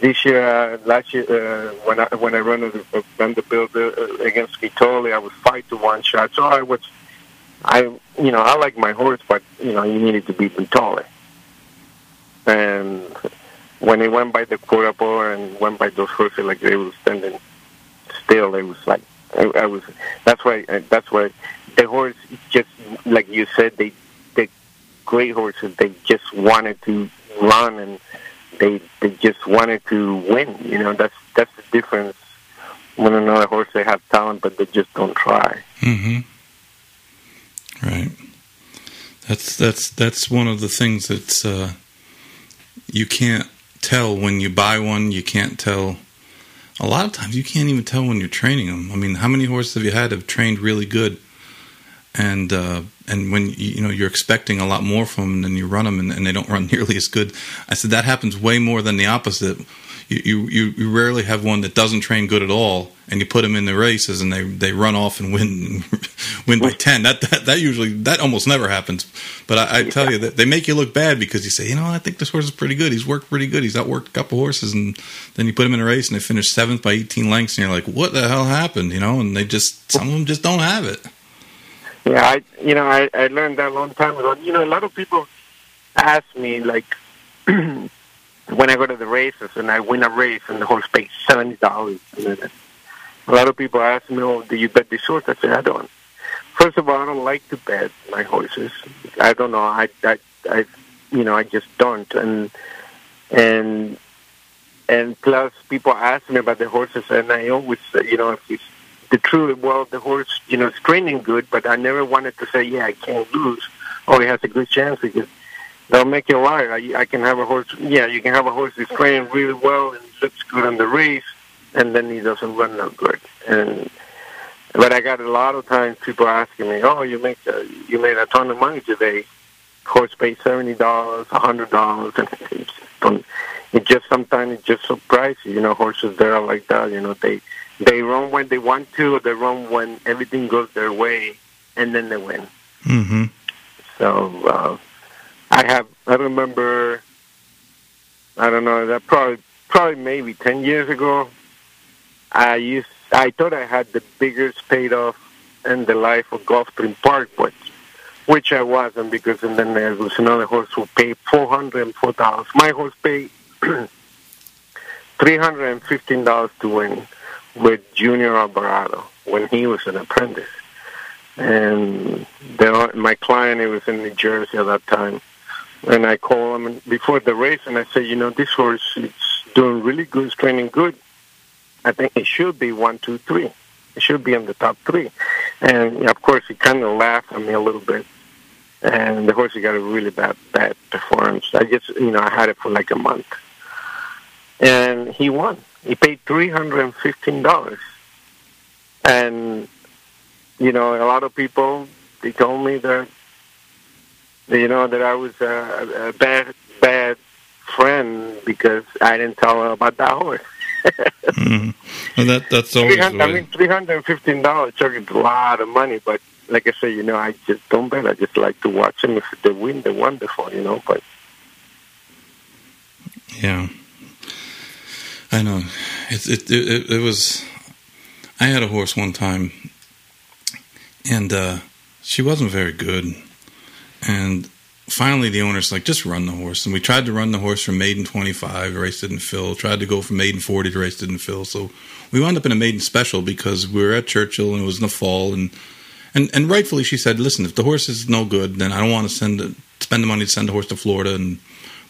This year, uh, last year, uh, when I when I run the uh, Vanderbilt uh, against Mitole, I was five to one shot. So I was, I you know, I like my horse, but you know, you needed to beat Mitole. And when it went by the quarter and went by those horses like they were standing still, it was like I, I was. That's why. uh, That's why the horse just like you said. They the great horses. They just wanted to run and they they just wanted to win. You know, that's that's the difference. When another horse they have talent, but they just don't try. hmm right, that's that's that's one of the things that's uh, you can't tell when you buy one. You can't tell. A lot of times, you can't even tell when you're training them. I mean, how many horses have you had have trained really good, and uh, and when you, know you're expecting a lot more from them, then you run them and, and they don't run nearly as good. I said that happens way more than the opposite. You, you you rarely have one that doesn't train good at all, and you put them in the races and they, they run off and win win by ten. That, that that usually that almost never happens. But I, I tell you that they make you look bad because you say, you know, I think this horse is pretty good. He's worked pretty good. He's outworked a couple horses, and then you put him in a race and they finish seventh by eighteen lengths, and you're like, what the hell happened? You know, and they just some of them just don't have it. Yeah, I you know I I learned that a long time ago. You know, a lot of people ask me like when I go to the races and I win a race and the horse pays seventy dollars. A lot of people ask me, "Oh, do you bet this horse?" I say, "I don't." First of all, I don't like to bet my horses. I don't know. I I I you know I just don't and and and plus people ask me about the horses and I always you know if it's the truth well the horse you know is training good but I never wanted to say yeah I can't lose or he has a good chance because they'll make you a liar. I, I can have a horse yeah you can have a horse that's training really well and looks good on the race and then he doesn't run no good and but I got a lot of times people asking me, "Oh, you make a, you made a ton of money today." Horse pays seventy dollars, a hundred dollars, and it just, it just sometimes it's just so pricey. You know, horses there are like that. You know, they they run when they want to, or they run when everything goes their way, and then they win. Mm-hmm. So uh, I have I remember I don't know that probably probably maybe ten years ago. I used I thought I had the biggest paid off in the life of Gulfstream Park, but which I wasn't because and then there was another horse who paid four hundred and four dollars. My horse paid three hundred and fifteen dollars to win with Junior Alvarado when he was an apprentice. And my client, he was in New Jersey at that time, and I call him before the race, and I say, you know, this horse is doing really good, it's training good. I think it should be one, two, three. It should be in the top three. And of course, he kind of laughed at me a little bit. And the horse he got a really bad, bad performance. I just, you know, I had it for like a month, and he won. He paid three hundred and fifteen dollars. And you know, a lot of people they told me that, you know, that I was a, a bad, bad friend because I didn't tell her about that horse. mm. well, that that's always. I mean, three hundred and fifteen dollars is a lot of money, but like I say, you know, I just don't bet. I just like to watch them. If they win, they're wonderful, you know. But yeah, I know. It it it, it was. I had a horse one time, and uh, she wasn't very good, and finally the owner's like, just run the horse. And we tried to run the horse from maiden 25, the race didn't fill. Tried to go from maiden 40, the race didn't fill. So we wound up in a maiden special because we were at Churchill and it was in the fall. And, and, and rightfully she said, listen, if the horse is no good, then I don't want to send a, spend the money to send the horse to Florida and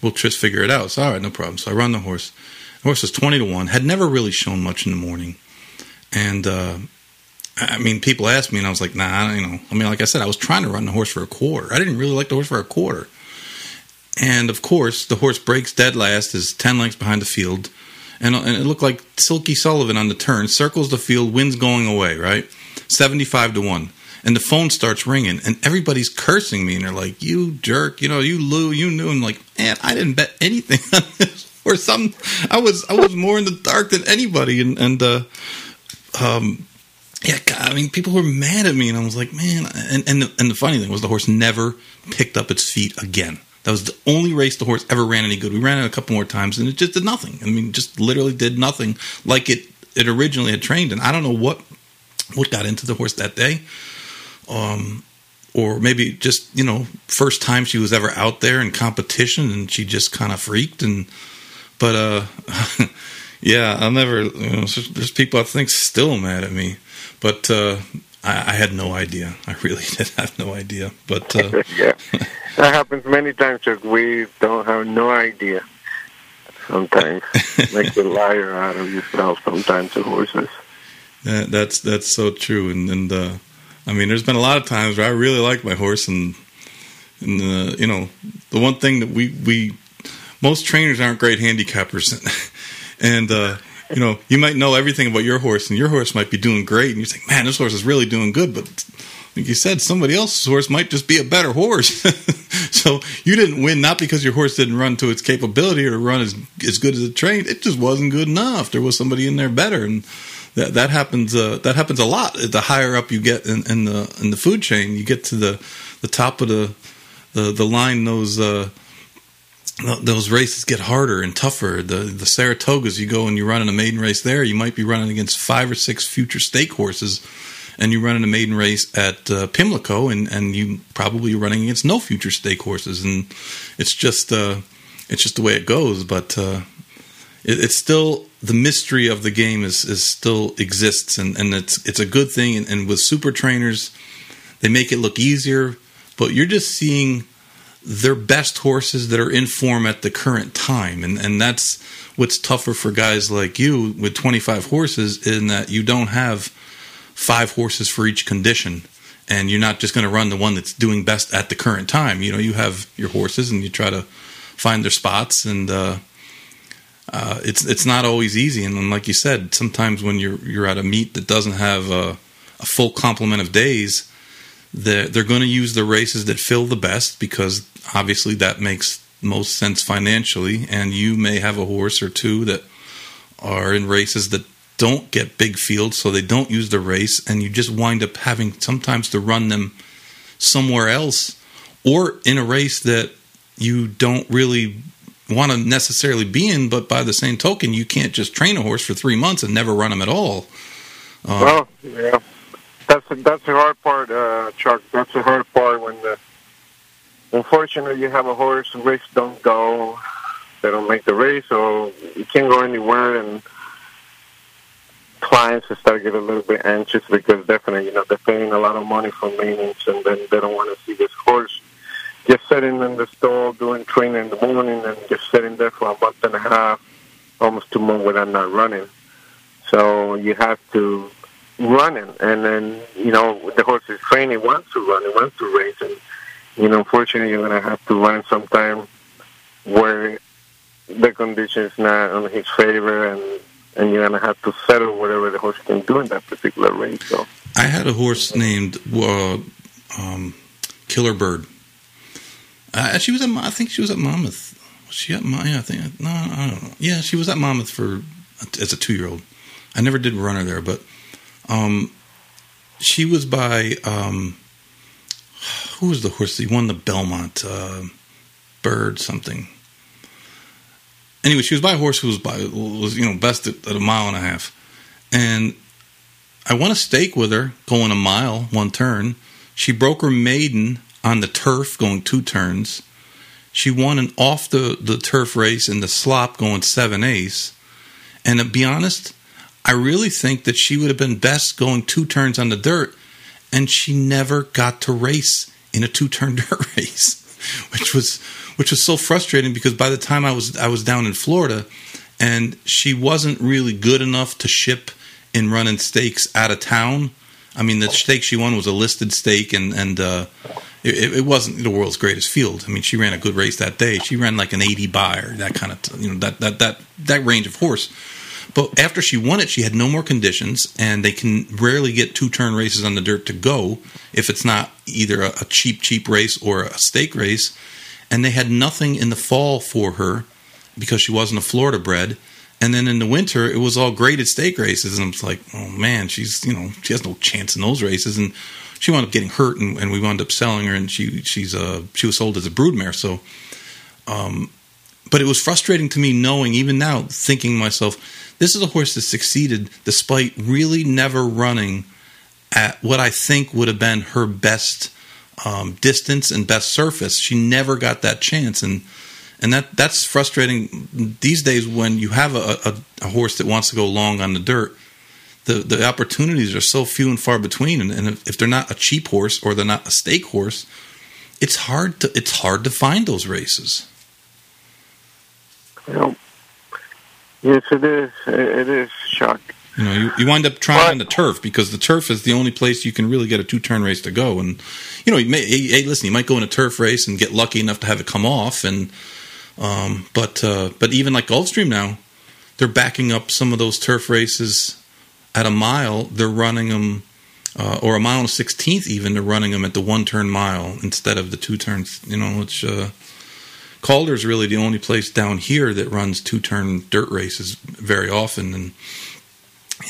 we'll just figure it out. So, all right, no problem. So I run the horse. The horse was 20 to 1, had never really shown much in the morning. And, uh, I mean, people asked me, and I was like, nah, I don't know. I mean, like I said, I was trying to run the horse for a quarter. I didn't really like the horse for a quarter. And of course, the horse breaks dead last, is 10 lengths behind the field. And, and it looked like Silky Sullivan on the turn, circles the field, wins going away, right? 75 to 1. And the phone starts ringing, and everybody's cursing me, and they're like, you jerk, you know, you Lou, you knew. I'm like, man, I didn't bet anything on this. Or some, I was, I was more in the dark than anybody. And, and, uh, um, yeah, I mean, people were mad at me, and I was like, man. And and the, and the funny thing was, the horse never picked up its feet again. That was the only race the horse ever ran any good. We ran it a couple more times, and it just did nothing. I mean, just literally did nothing like it it originally had trained. And I don't know what what got into the horse that day, um, or maybe just you know first time she was ever out there in competition, and she just kind of freaked. And but uh, yeah, I'll never. You know, there's people I think still mad at me but uh, I, I, had no idea. I really did have no idea. But uh, yeah, that happens many times. Chuck. We don't have no idea. Sometimes make a liar out of yourself. Sometimes the horses. That, that's that's so true. And and uh, I mean, there's been a lot of times where I really like my horse, and and uh, you know, the one thing that we we most trainers aren't great handicappers, and uh, you know, you might know everything about your horse, and your horse might be doing great, and you think, man, this horse is really doing good, but like you said, somebody else's horse might just be a better horse. so you didn't win not because your horse didn't run to its capability or run as as good as it trained. It just wasn't good enough. There was somebody in there better, and that that happens. Uh, that happens a lot. The higher up you get in, in, the in the food chain, you get to the the top of the the, the line. Those uh, those races get harder and tougher. The the Saratogas, you go and you run in a maiden race there, you might be running against five or six future stake horses, and you run in a maiden race at uh, Pimlico, and and you probably running against no future stake horses, and it's just uh, it's just the way it goes. But uh, it, it's still the mystery of the game is is still exists, and and it's it's a good thing. And, and with super trainers, they make it look easier, but you're just seeing their best horses that are in form at the current time, and and that's what's tougher for guys like you with 25 horses in that you don't have five horses for each condition. And you're not just going to run the one that's doing best at the current time. You know you have your horses and you try to find their spots. And uh, uh, it's it's not always easy. And like you said sometimes when you're you're at a meet that doesn't have a, a full complement of days they're, they're going to use the races that fill the best because obviously that makes most sense financially, and you may have a horse or two that are in races that don't get big fields, so they don't use the race, and you just wind up having sometimes to run them somewhere else or in a race that you don't really want to necessarily be in, but by the same token, you can't just train a horse for three months and never run him at all. Uh, well, yeah, that's that's the hard part, uh, Chuck. That's the hard part when the unfortunately, you have a horse, race don't go, they don't make the race, so you can't go anywhere, and clients start getting a little bit anxious because definitely, you know, they're paying a lot of money for maintenance, and then they don't want to see this horse just sitting in the stall doing training in the morning and just sitting there for a month and a half, almost two months without not running. So you have to run it, and then you know the horse is training, wants to run, it wants to race, and you know, unfortunately, you're to have to run sometime where the condition is not on his favor, and and you're to have to settle whatever the horse can do in that particular race. So, I had a horse named uh, um, Killer Bird. Uh, she was at, I think she was at Monmouth. Was she at Monmouth? I think. No, I don't know. Yeah, she was at Monmouth for as a two year old. I never did run her there, but um, she was by um, who was the horse? He won the Belmont uh, Bird something. Anyway, she was by a horse who was by was you know best at, at a mile and a half, and I won a stake with her going a mile one turn. She broke her maiden on the turf going two turns. She won an off the, the turf race in the slop going seven ace. And to be honest, I really think that she would have been best going two turns on the dirt and she never got to race in a two-turn dirt race, which was which was so frustrating because by the time I was I was down in Florida, and she wasn't really good enough to ship in running stakes out of town. I mean, the stake she won was a listed stake, and and uh, it, it, wasn't the world's greatest field. I mean, she ran a good race that day. She ran like an eighty Beyer, that kind of you know that that that that range of horse. But after she won it, she had no more conditions, and they can rarely get two turn races on the dirt to go if it's not either a, cheap, cheap race or a stake race. And they had nothing in the fall for her because she wasn't a Florida bred. And then in the winter, it was all graded stake races, and I was like, oh man, she's you know she has no chance in those races, and she wound up getting hurt, and, and we wound up selling her, and she she's uh she was sold as a broodmare, so um, but it was frustrating to me knowing even now thinking myself this is a horse that succeeded despite really never running at what I think would have been her best um, distance and best surface. She never got that chance, and and that that's frustrating these days when you have a, a, a horse that wants to go long on the dirt. The the opportunities are so few and far between, and, and if, if they're not a cheap horse or they're not a stake horse, it's hard to it's hard to find those races. You Yes, it is. It is shock. You know, you, you wind up trying but, on the turf because the turf is the only place you can really get a two turn race to go. And you know, you may, hey, listen, you might go in a turf race and get lucky enough to have it come off. And um, but uh, but even like Gulfstream now, they're backing up some of those turf races at a mile. They're running them. Uh, or a mile and a sixteenth, even they're running them at the one turn mile instead of the two turns. You know, which uh, Calder's really the only place down here that runs two turn dirt races very often, and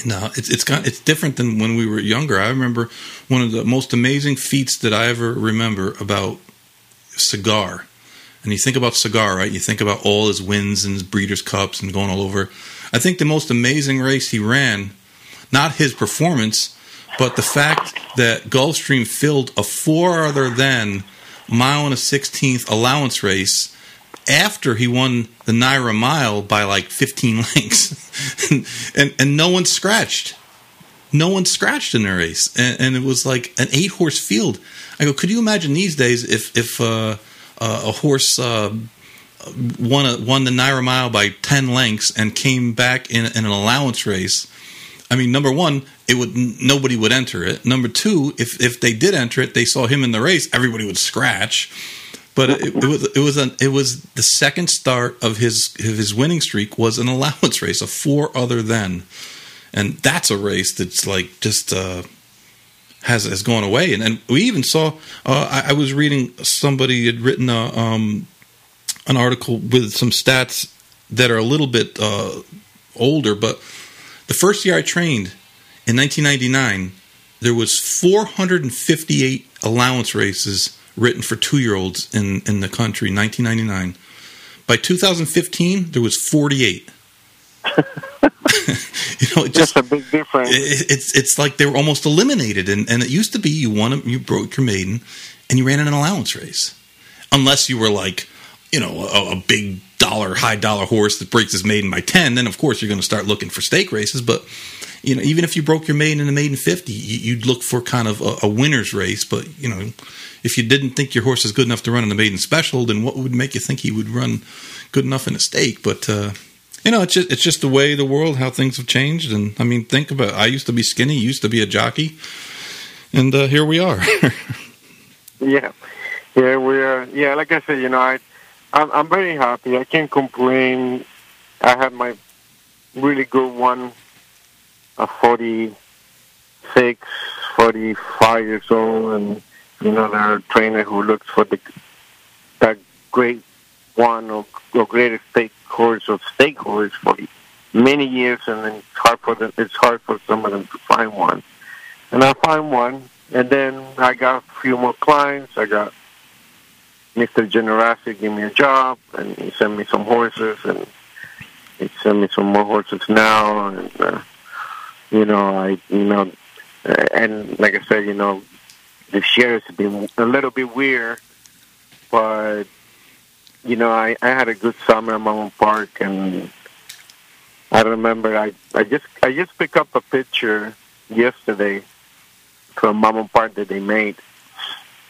and uh, it's it's different than when we were younger. I remember one of the most amazing feats that I ever remember about Cigar. And you think about Cigar, right? You think about all his wins and his Breeders' Cups and going all over. I think the most amazing race he ran, not his performance, but the fact that Gulfstream filled a four other than mile and a sixteenth allowance race after he won the NYRA mile by like 15 lengths, and, and, and no one scratched. No one scratched in the race, and, and, it was like an eight horse field. I go, could you imagine these days if if uh, uh, a horse uh, won a, won the NYRA mile by 10 lengths and came back in, in an allowance race? I mean, number one, it would nobody would enter it. Number two, if if they did enter it, they saw him in the race, everybody would scratch. But it, it was it was an, it was the second start of his his winning streak was an allowance race, a four other than, and that's a race that's like just uh, has has gone away. And, and we even saw uh, I, I, was reading somebody had written a, um, an article with some stats that are a little bit uh, older, but the first year I trained in 1999, there was 458 allowance races written for two year olds in, in the country, 1999. By 2015, there was 48. you know, it just a big difference. It, it's it's like they were almost eliminated, and, and it used to be you won, you broke your maiden, and you ran an allowance race, unless you were like, you know, a, a big dollar, high dollar horse that breaks his maiden by ten. Then of course you're going to start looking for stake races, but you know, even if you broke your maiden in a maiden 50, you'd look for kind of a, a, winner's race. But, you know, if you didn't think your horse is good enough to run in the maiden special, then what would make you think he would run good enough in a stake? But, uh, you know, it's just, it's just the way the world, how things have changed. And I mean, think about it. I used to be skinny, used to be a jockey, and uh, here we are. yeah. Yeah, we're, yeah, like I said, you know, I, I'm, I'm very happy. I can't complain. I had my really good one a 46, 45 years old, and you know, their trainer who looks for the that great one or, or greatest stake horse or stake horse for many years, and then it's hard for them. It's hard for some of them to find one, and I find one, and then I got a few more clients. I got Mr. Generosity give me a job, and he sent me some horses, and he sent me some more horses now, and. Uh, you know, I, you know, and like I said, you know, the shares have been a little bit weird, but you know, I, I had a good summer at Monmouth Park, and I remember I, I just I just picked up a picture yesterday from Monmouth Park that they made.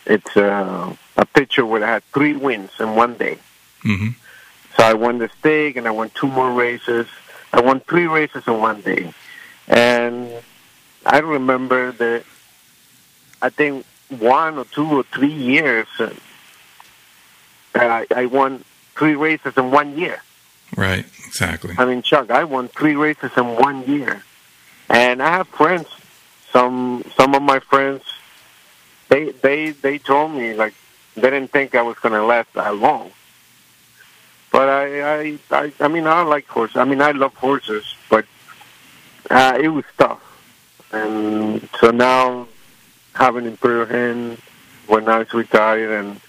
It's uh, a picture where I had three wins in one day. Mm-hmm. So I won the stake, and I won two more races. I won three races in one day. And I remember that I think one or two or three years uh, I, I won three races in one year. Right, exactly. I mean, Chuck, I won three races in one year, and I have friends. Some some of my friends, they they they told me like they didn't think I was going to last that long. But I I I, I mean I like horses. I mean I love horses, but uh, it was tough. And so now having Imperial Hint when I was retired and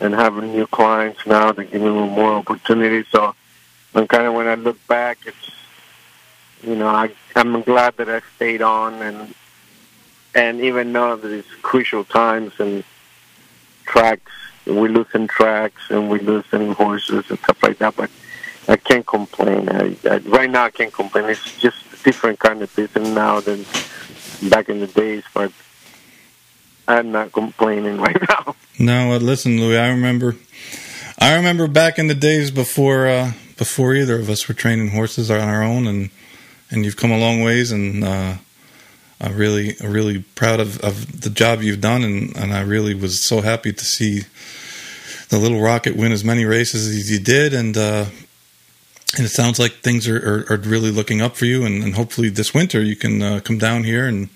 and having new clients now that give me more opportunities. So and kind of when I look back, it's you know I I'm glad that I stayed on and and even though these crucial times and tracks we losing tracks and we losing horses and stuff like that, but I can't complain. I, I, right now I can't complain. It's just different kind of business now than back in the days, but I'm not complaining right now. No, listen, Luis. I remember, I remember back in the days before uh, before either of us were training horses on our own, and and you've come a long ways, and uh, I'm really really proud of, of the job you've done, and, and I really was so happy to see the little rocket win as many races as you did, and uh, and it sounds like things are, are, are really looking up for you. And, and hopefully this winter you can uh, come down here and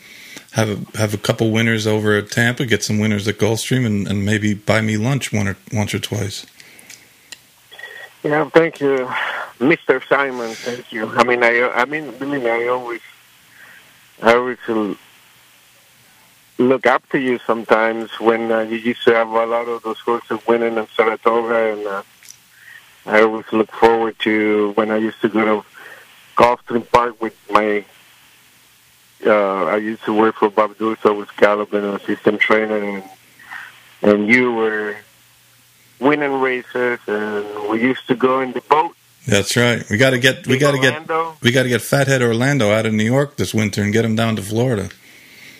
have a have a couple winners over at Tampa, get some winners at Gulfstream, and, and maybe buy me lunch one or once or twice. Yeah, thank you, Mister Simon. Thank you. I mean, I I mean, believe me, I always I always look up to you sometimes when uh, you used to have a lot of those horses winning in Saratoga and. Uh, I always look forward to when I used to go to Gulfstream Park with my uh, I used to work for Bob Durso with Gallup and a system trainer, and and you were winning races, and we used to go in the boat. That's right. We got to get we got to get we got to get Fathead Orlando out of New York this winter and get him down to Florida.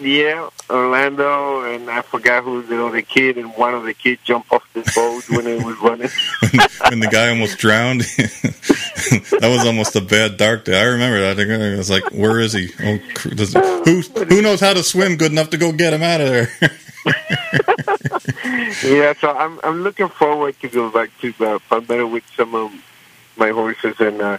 Yeah, Orlando, and I forgot who the other kid, and one of the kids jumped off the boat when it was running. when the guy almost drowned. that was almost a bad dark day. I remember that. I think I was like, "Where is he? Oh, does, who who knows how to swim good enough to go get him out of there?" yeah, so I'm I'm looking forward to go back to uh, Palmetto with some of my horses, and uh,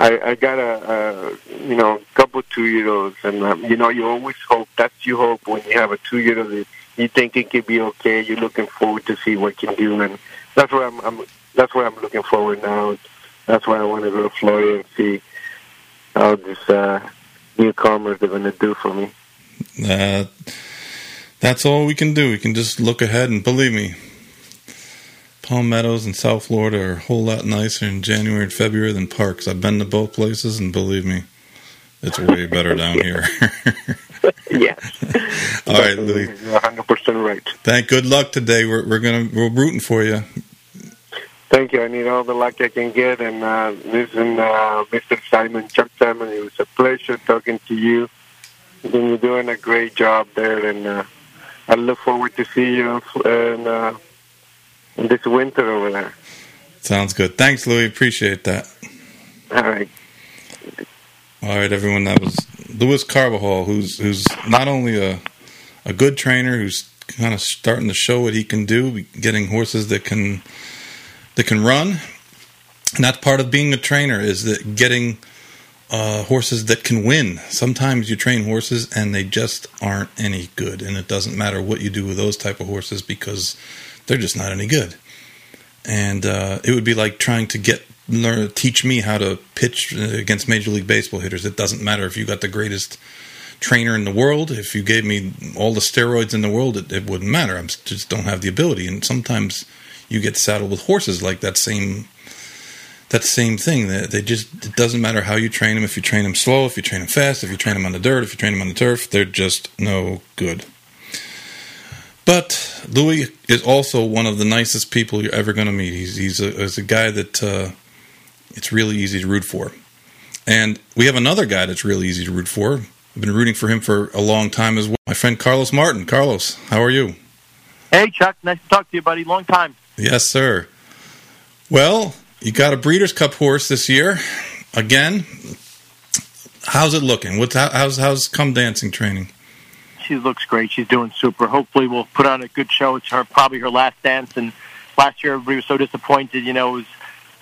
I I got a, a you know couple two year olds, and um, you know you always hope that's your hope when you have a two year old you think it could be okay. You're looking forward to see what can do, and that's where I'm, I'm that's where I'm looking forward now. That's why I want to go to Florida and see how this uh, newcomers are going to do for me. Uh, that's all we can do. We can just look ahead and believe me, Palm Meadows and South Florida are a whole lot nicer in January and February than Parx. I've been to both places, and believe me, it's way better down here. yes. all right, Luis. You're 100% right. Thank. Good luck today. We're we're gonna we're rooting for you. Thank you. I need all the luck I can get. And uh, listen, uh, Mr. Simon, Chuck Simon, it was a pleasure talking to you. And you're doing a great job there, and uh, I look forward to see you in, uh, this winter over there. Sounds good. Thanks, Luis. Appreciate that. All right. All right, everyone. That was Luis Carvajal, who's who's not only a a good trainer, who's kind of starting to show what he can do, getting horses that can that can run. And that's part of being a trainer is that getting uh, horses that can win. Sometimes you train horses and they just aren't any good, and it doesn't matter what you do with those type of horses because they're just not any good. And uh, it would be like trying to get learn teach me how to pitch against Major League Baseball hitters. It doesn't matter if you got the greatest trainer in the world. If you gave me all the steroids in the world, it, it wouldn't matter. I just don't have the ability. And sometimes you get saddled with horses like that same that same thing. That they just it doesn't matter how you train them. If you train them slow, if you train them fast, if you train them on the dirt, if you train them on the turf, they're just no good. But Luis is also one of the nicest people you're ever going to meet. He's he's a, he's a guy that uh, it's really easy to root for. And we have another guy that's really easy to root for. I've been rooting for him for a long time as well. My friend Carlos Martin. Carlos, how are you? Hey, Chuck. Nice to talk to you, buddy. Long time. Yes, sir. Well, you got a Breeders' Cup horse this year again. How's it looking? What's how's how's come dancing training? She looks great. She's doing super. Hopefully, we'll put on a good show. It's her probably her last dance, and last year everybody was so disappointed. You know, it was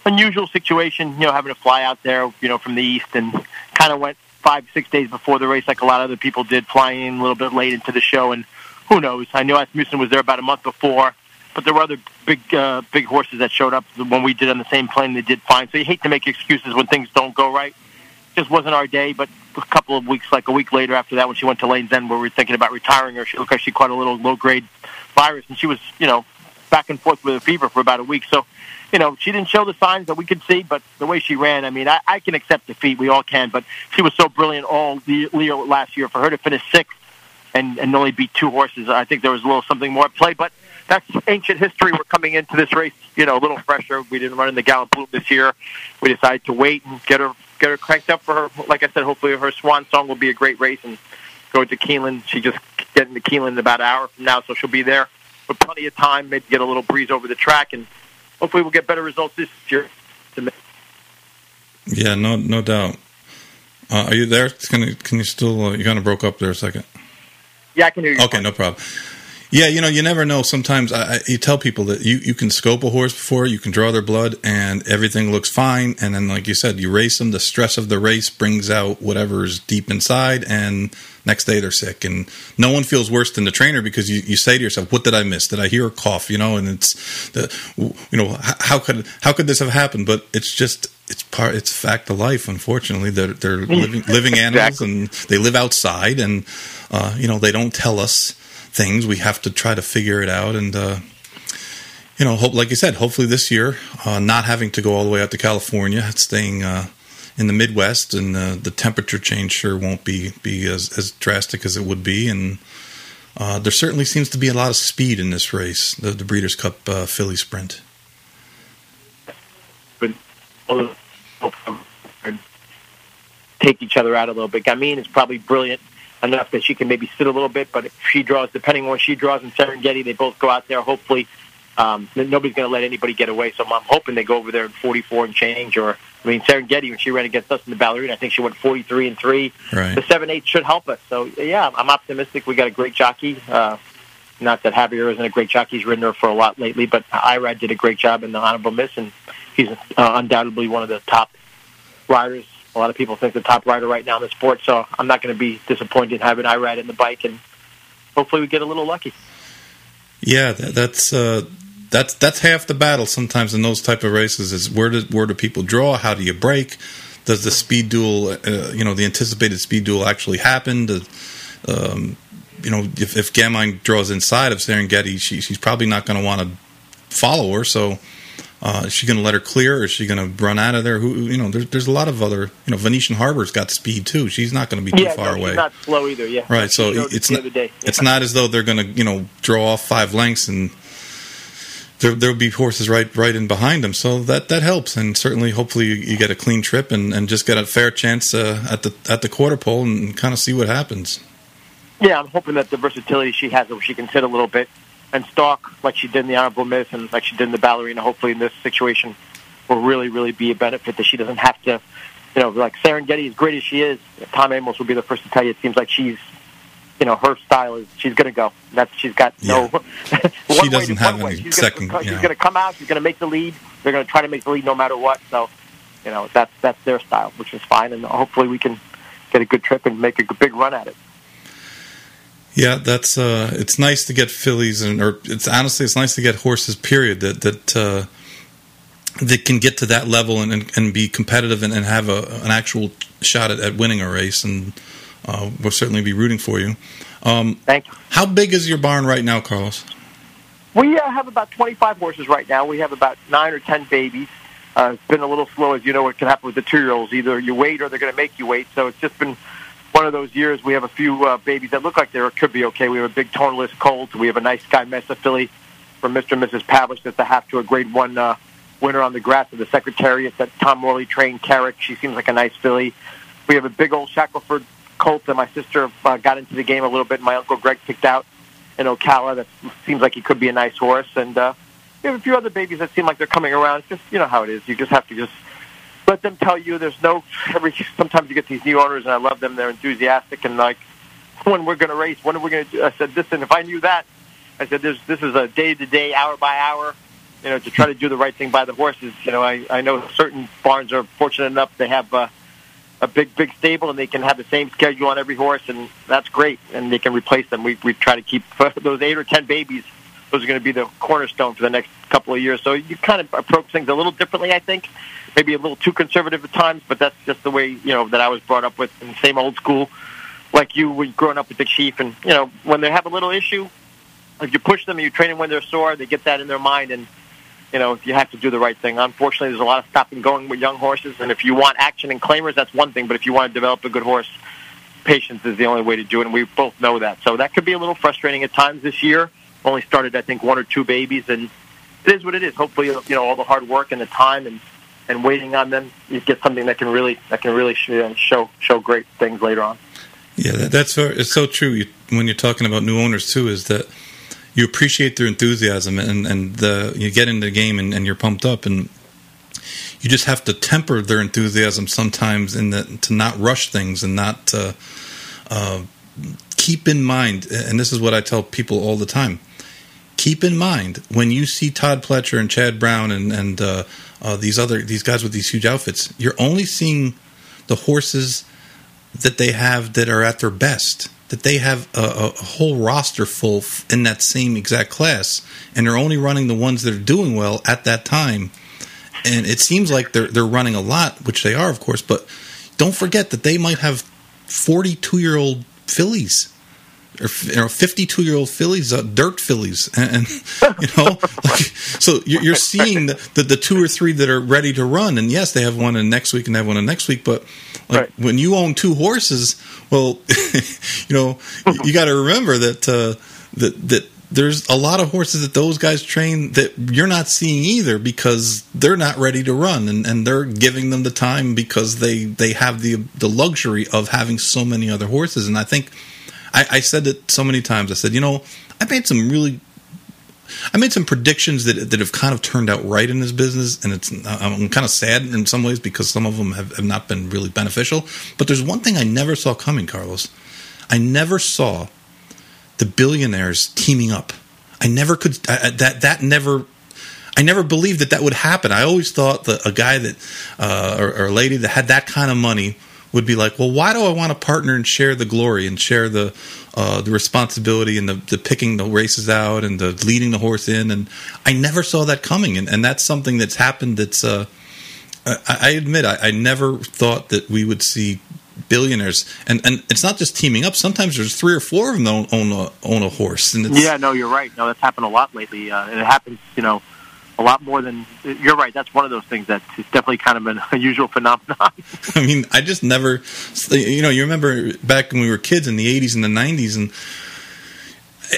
unusual situation. You know, having to fly out there, you know, from the east, and kind of went five six days before the race, like a lot of other people did, flying in a little bit late into the show. And who knows? I knew Asmussen was there about a month before, but there were other big uh, big horses that showed up when we did on the same plane. They did fine. So you hate to make excuses when things don't go right. Just wasn't our day, but a couple of weeks, like a week later after that, when she went to Lane's End, where we were thinking about retiring her, she looked like she caught a little low grade virus, and she was, you know, back and forth with a fever for about a week. So, you know, she didn't show the signs that we could see, but the way she ran, I mean, I, I can accept defeat. We all can, but she was so brilliant all the Leo last year. For her to finish sixth and, and only beat two horses, I think there was a little something more at play. But that's ancient history. We're coming into this race, you know, a little fresher. We didn't run in the Gallant Bloom this year. We decided to wait and get her get her cranked up for her. Like I said, hopefully her swan song will be a great race and go to Keeneland. She just getting to Keeneland in about an hour from now, so she'll be there with plenty of time. Maybe get a little breeze over the track, and hopefully we'll get better results this year. Yeah, no, no doubt. Uh, are you there? Can you, can you still? Uh, you kind of broke up there a second. Yeah, I can hear you. Okay, no problem. Yeah, you know, you never know. Sometimes I, I, you tell people that you, you can scope a horse before, you can draw their blood, and everything looks fine. And then, like you said, you race them. The stress of the race brings out whatever's deep inside, and next day they're sick. And no one feels worse than the trainer because you, you say to yourself, "What did I miss? Did I hear a cough?" You know, and it's the you know how could how could this have happened? But it's just it's part it's fact of life. Unfortunately, they're they're living living animals, Exactly. and they live outside, and uh, you know they don't tell us things. We have to try to figure it out, and uh, you know, hope like you said, hopefully this year, uh, not having to go all the way out to California, staying uh, in the Midwest, and uh, the temperature change sure won't be be as, as drastic as it would be. And uh, there certainly seems to be a lot of speed in this race, the, the Breeders' Cup uh, Filly Sprint. But take each other out a little bit. Gamine is probably brilliant enough that she can maybe sit a little bit, but if she draws, depending on what she draws in Serengeti, they both go out there. Hopefully, um, nobody's going to let anybody get away. So I'm hoping they go over there in 44 and change. Or I mean, Serengeti when she ran against us in the ballerina, I think she went 43 and three. Right. The seven eight should help us. So yeah, I'm optimistic. We got a great jockey. Uh, not that Javier isn't a great jockey; he's ridden her for a lot lately. But Irad did a great job in the honorable miss, and he's uh, undoubtedly one of the top riders. A lot of people think the top rider right now in the sport. So I'm not going to be disappointed having Irad in the bike, and hopefully we get a little lucky. Yeah, that's uh, that's that's half the battle sometimes in those type of races. Is where do where do people draw? How do you break? Does the speed duel, uh, you know, the anticipated speed duel actually happen? Does, um, you know, if, if Gamine draws inside of Serengeti, she, she's probably not going to want to follow her. So, uh, is she going to let her clear, or is she going to run out of there? Who, you know, there's there's a lot of other, you know, Venetian Harbor's got speed too. She's not going to be too yeah, far no, away. She's not slow either. Yeah, Right, so it's not, day. it's not as though they're going to you know draw off five lengths and there there'll be horses right right in behind them. So that that helps, and certainly hopefully you, you get a clean trip and, and just get a fair chance uh, at the at the quarter pole and kind of see what happens. Yeah, I'm hoping that the versatility she has, she can sit a little bit and stalk like she did in the honorable miss and like she did in the ballerina. Hopefully, in this situation, will really, really be a benefit that she doesn't have to, you know, like Serengeti, as great as she is, Tom Amoss will be the first to tell you. It seems like she's, you know, her style is she's going to go. That's she's got no. one She doesn't have any she's second, Gonna, you she's going to come out. She's going to make the lead. They're going to try to make the lead no matter what. So, you know, that's that's their style, which is fine, and hopefully we can get a good trip and make a big run at it. Yeah, that's uh, it's nice to get fillies and or it's honestly it's nice to get horses. Period that that uh, that can get to that level and and, and be competitive and, and have a an actual shot at, at winning a race. And uh, we'll certainly be rooting for you. Um, Thank you. how big is your barn right now, Carlos? We uh, have about 25 horses right now. We have about nine or 10 babies. Uh, it's been a little slow, as you know, what can happen with the two-year-olds. Either you wait or they're going to make you wait. So it's just been one of those years. We have a few uh, babies that look like they could be okay. We have a big Tonalist colt. We have a nice Sky Mesa from Mr. and Mrs. Pavlish that's a half to a grade one uh, winner on the grass of the Secretariat that Tom Morley trained Carrick. She seems like a nice filly. We have a big old Shackleford colt that my sister uh, got into the game a little bit. My uncle Greg picked out in Ocala that seems like he could be a nice horse. And uh, we have a few other babies that seem like they're coming around. It's just you know how it is. You just have to just let them tell you. There's no every. Sometimes you get these new owners, and I love them. They're enthusiastic and like when we're going to race. When are we going to? I said, listen. If I knew that, I said, there's this is a day to day, hour by hour. You know, to try to do the right thing by the horses. You know, I I know certain barns are fortunate enough they have. Uh, a big, big stable, and they can have the same schedule on every horse, and that's great. And they can replace them. We we try to keep those eight or ten babies. Are going to be the cornerstone for the next couple of years. So you kind of approach things a little differently, I think. Maybe a little too conservative at times, but that's just the way you know that I was brought up with, in the same old school, like you when growing up with the chief. And you know, when they have a little issue, if you push them and you train them when they're sore, they get that in their mind and you know, you have to do the right thing. Unfortunately, there's a lot of stopping going with young horses, and if you want action and claimers, that's one thing. But if you want to develop a good horse, patience is the only way to do it, and we both know that. So that could be a little frustrating at times this year. Only started, I think, one or two babies, and it is what it is. Hopefully, you know, all the hard work and the time and and waiting on them, you get something that can really that can really sh- show show great things later on. Yeah, that, that's very, it's so true. You, when you're talking about new owners too, is that you appreciate their enthusiasm and and the you get into the game and, and you're pumped up and you just have to temper their enthusiasm sometimes in that to not rush things and not uh, uh, keep in mind. And this is what I tell people all the time. Keep in mind when you see Todd Pletcher and Chad Brown and and uh, uh, these other these guys with these huge outfits, you're only seeing the horses that they have that are at their best. That they have a, a whole roster full in that same exact class, and they're only running the ones that are doing well at that time. And it seems like they're they're running a lot, which they are, of course. But don't forget that they might have forty two year old fillies or you know, fifty-two year old fillies, uh, dirt fillies, and, and you know, like, so you're, you're seeing the, the, the two or three that are ready to run, and yes, they have one in next week and they have one in next week, but like Right. when you own two horses, well, you know, you got to remember that uh, that that there's a lot of horses that those guys train that you're not seeing either because they're not ready to run and, and they're giving them the time because they they have the the luxury of having so many other horses and I think I, I said it so many times I said you know I made some really I made some predictions that that have kind of turned out right in this business, and it's I'm kind of sad in some ways because some of them have, have not been really beneficial. But there's one thing I never saw coming, Carlos. I never saw the billionaires teaming up. I never could I, that that never. I never believed that that would happen. I always thought that a guy that uh, or, or a lady that had that kind of money would be like, well, why do I want to partner and share the glory and share the uh, the responsibility and the, the picking the races out and the leading the horse in? And I never saw that coming, and, and that's something that's happened. That's uh, I, I admit I, I never thought that we would see billionaires, and and it's not just teaming up. Sometimes there's three or four of them own, own a own a horse, and Yeah, no, you're right. No, that's happened a lot lately, uh, and it happens, you know, a lot more than. You're right. That's one of those things that's definitely kind of an unusual phenomenon. I mean, I just never, you know, you remember back when we were kids in the '80s and the '90s, and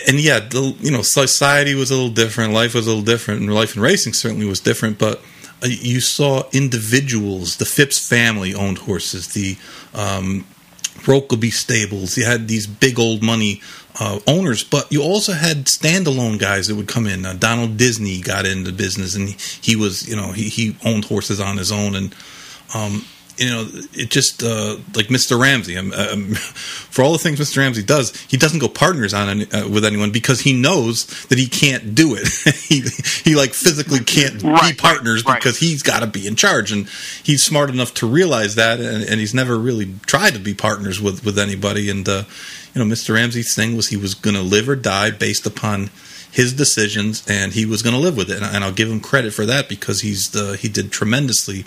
and yeah, the, you know, society was a little different, life was a little different, and life in racing certainly was different. But uh, you saw individuals, the Phipps family owned horses, the um, Rokeby stables. You had these big old money uh, owners, but you also had standalone guys that would come in. Uh, Donald Dizney got into business, and he was, you know, he, he owned horses on his own, and um, you know, it just uh, like Mr. Ramsey. Um, um, for all the things Mr. Ramsey does, he doesn't go partners on any, uh, with anyone because he knows that he can't do it. he he like physically can't be partners right, right. because he's got to be in charge, and he's smart enough to realize that, and, and he's never really tried to be partners with with anybody. And uh, you know, Mr. Ramsey's thing was he was going to live or die based upon his decisions, and he was going to live with it. And, and I'll give him credit for that because he's uh, he did tremendously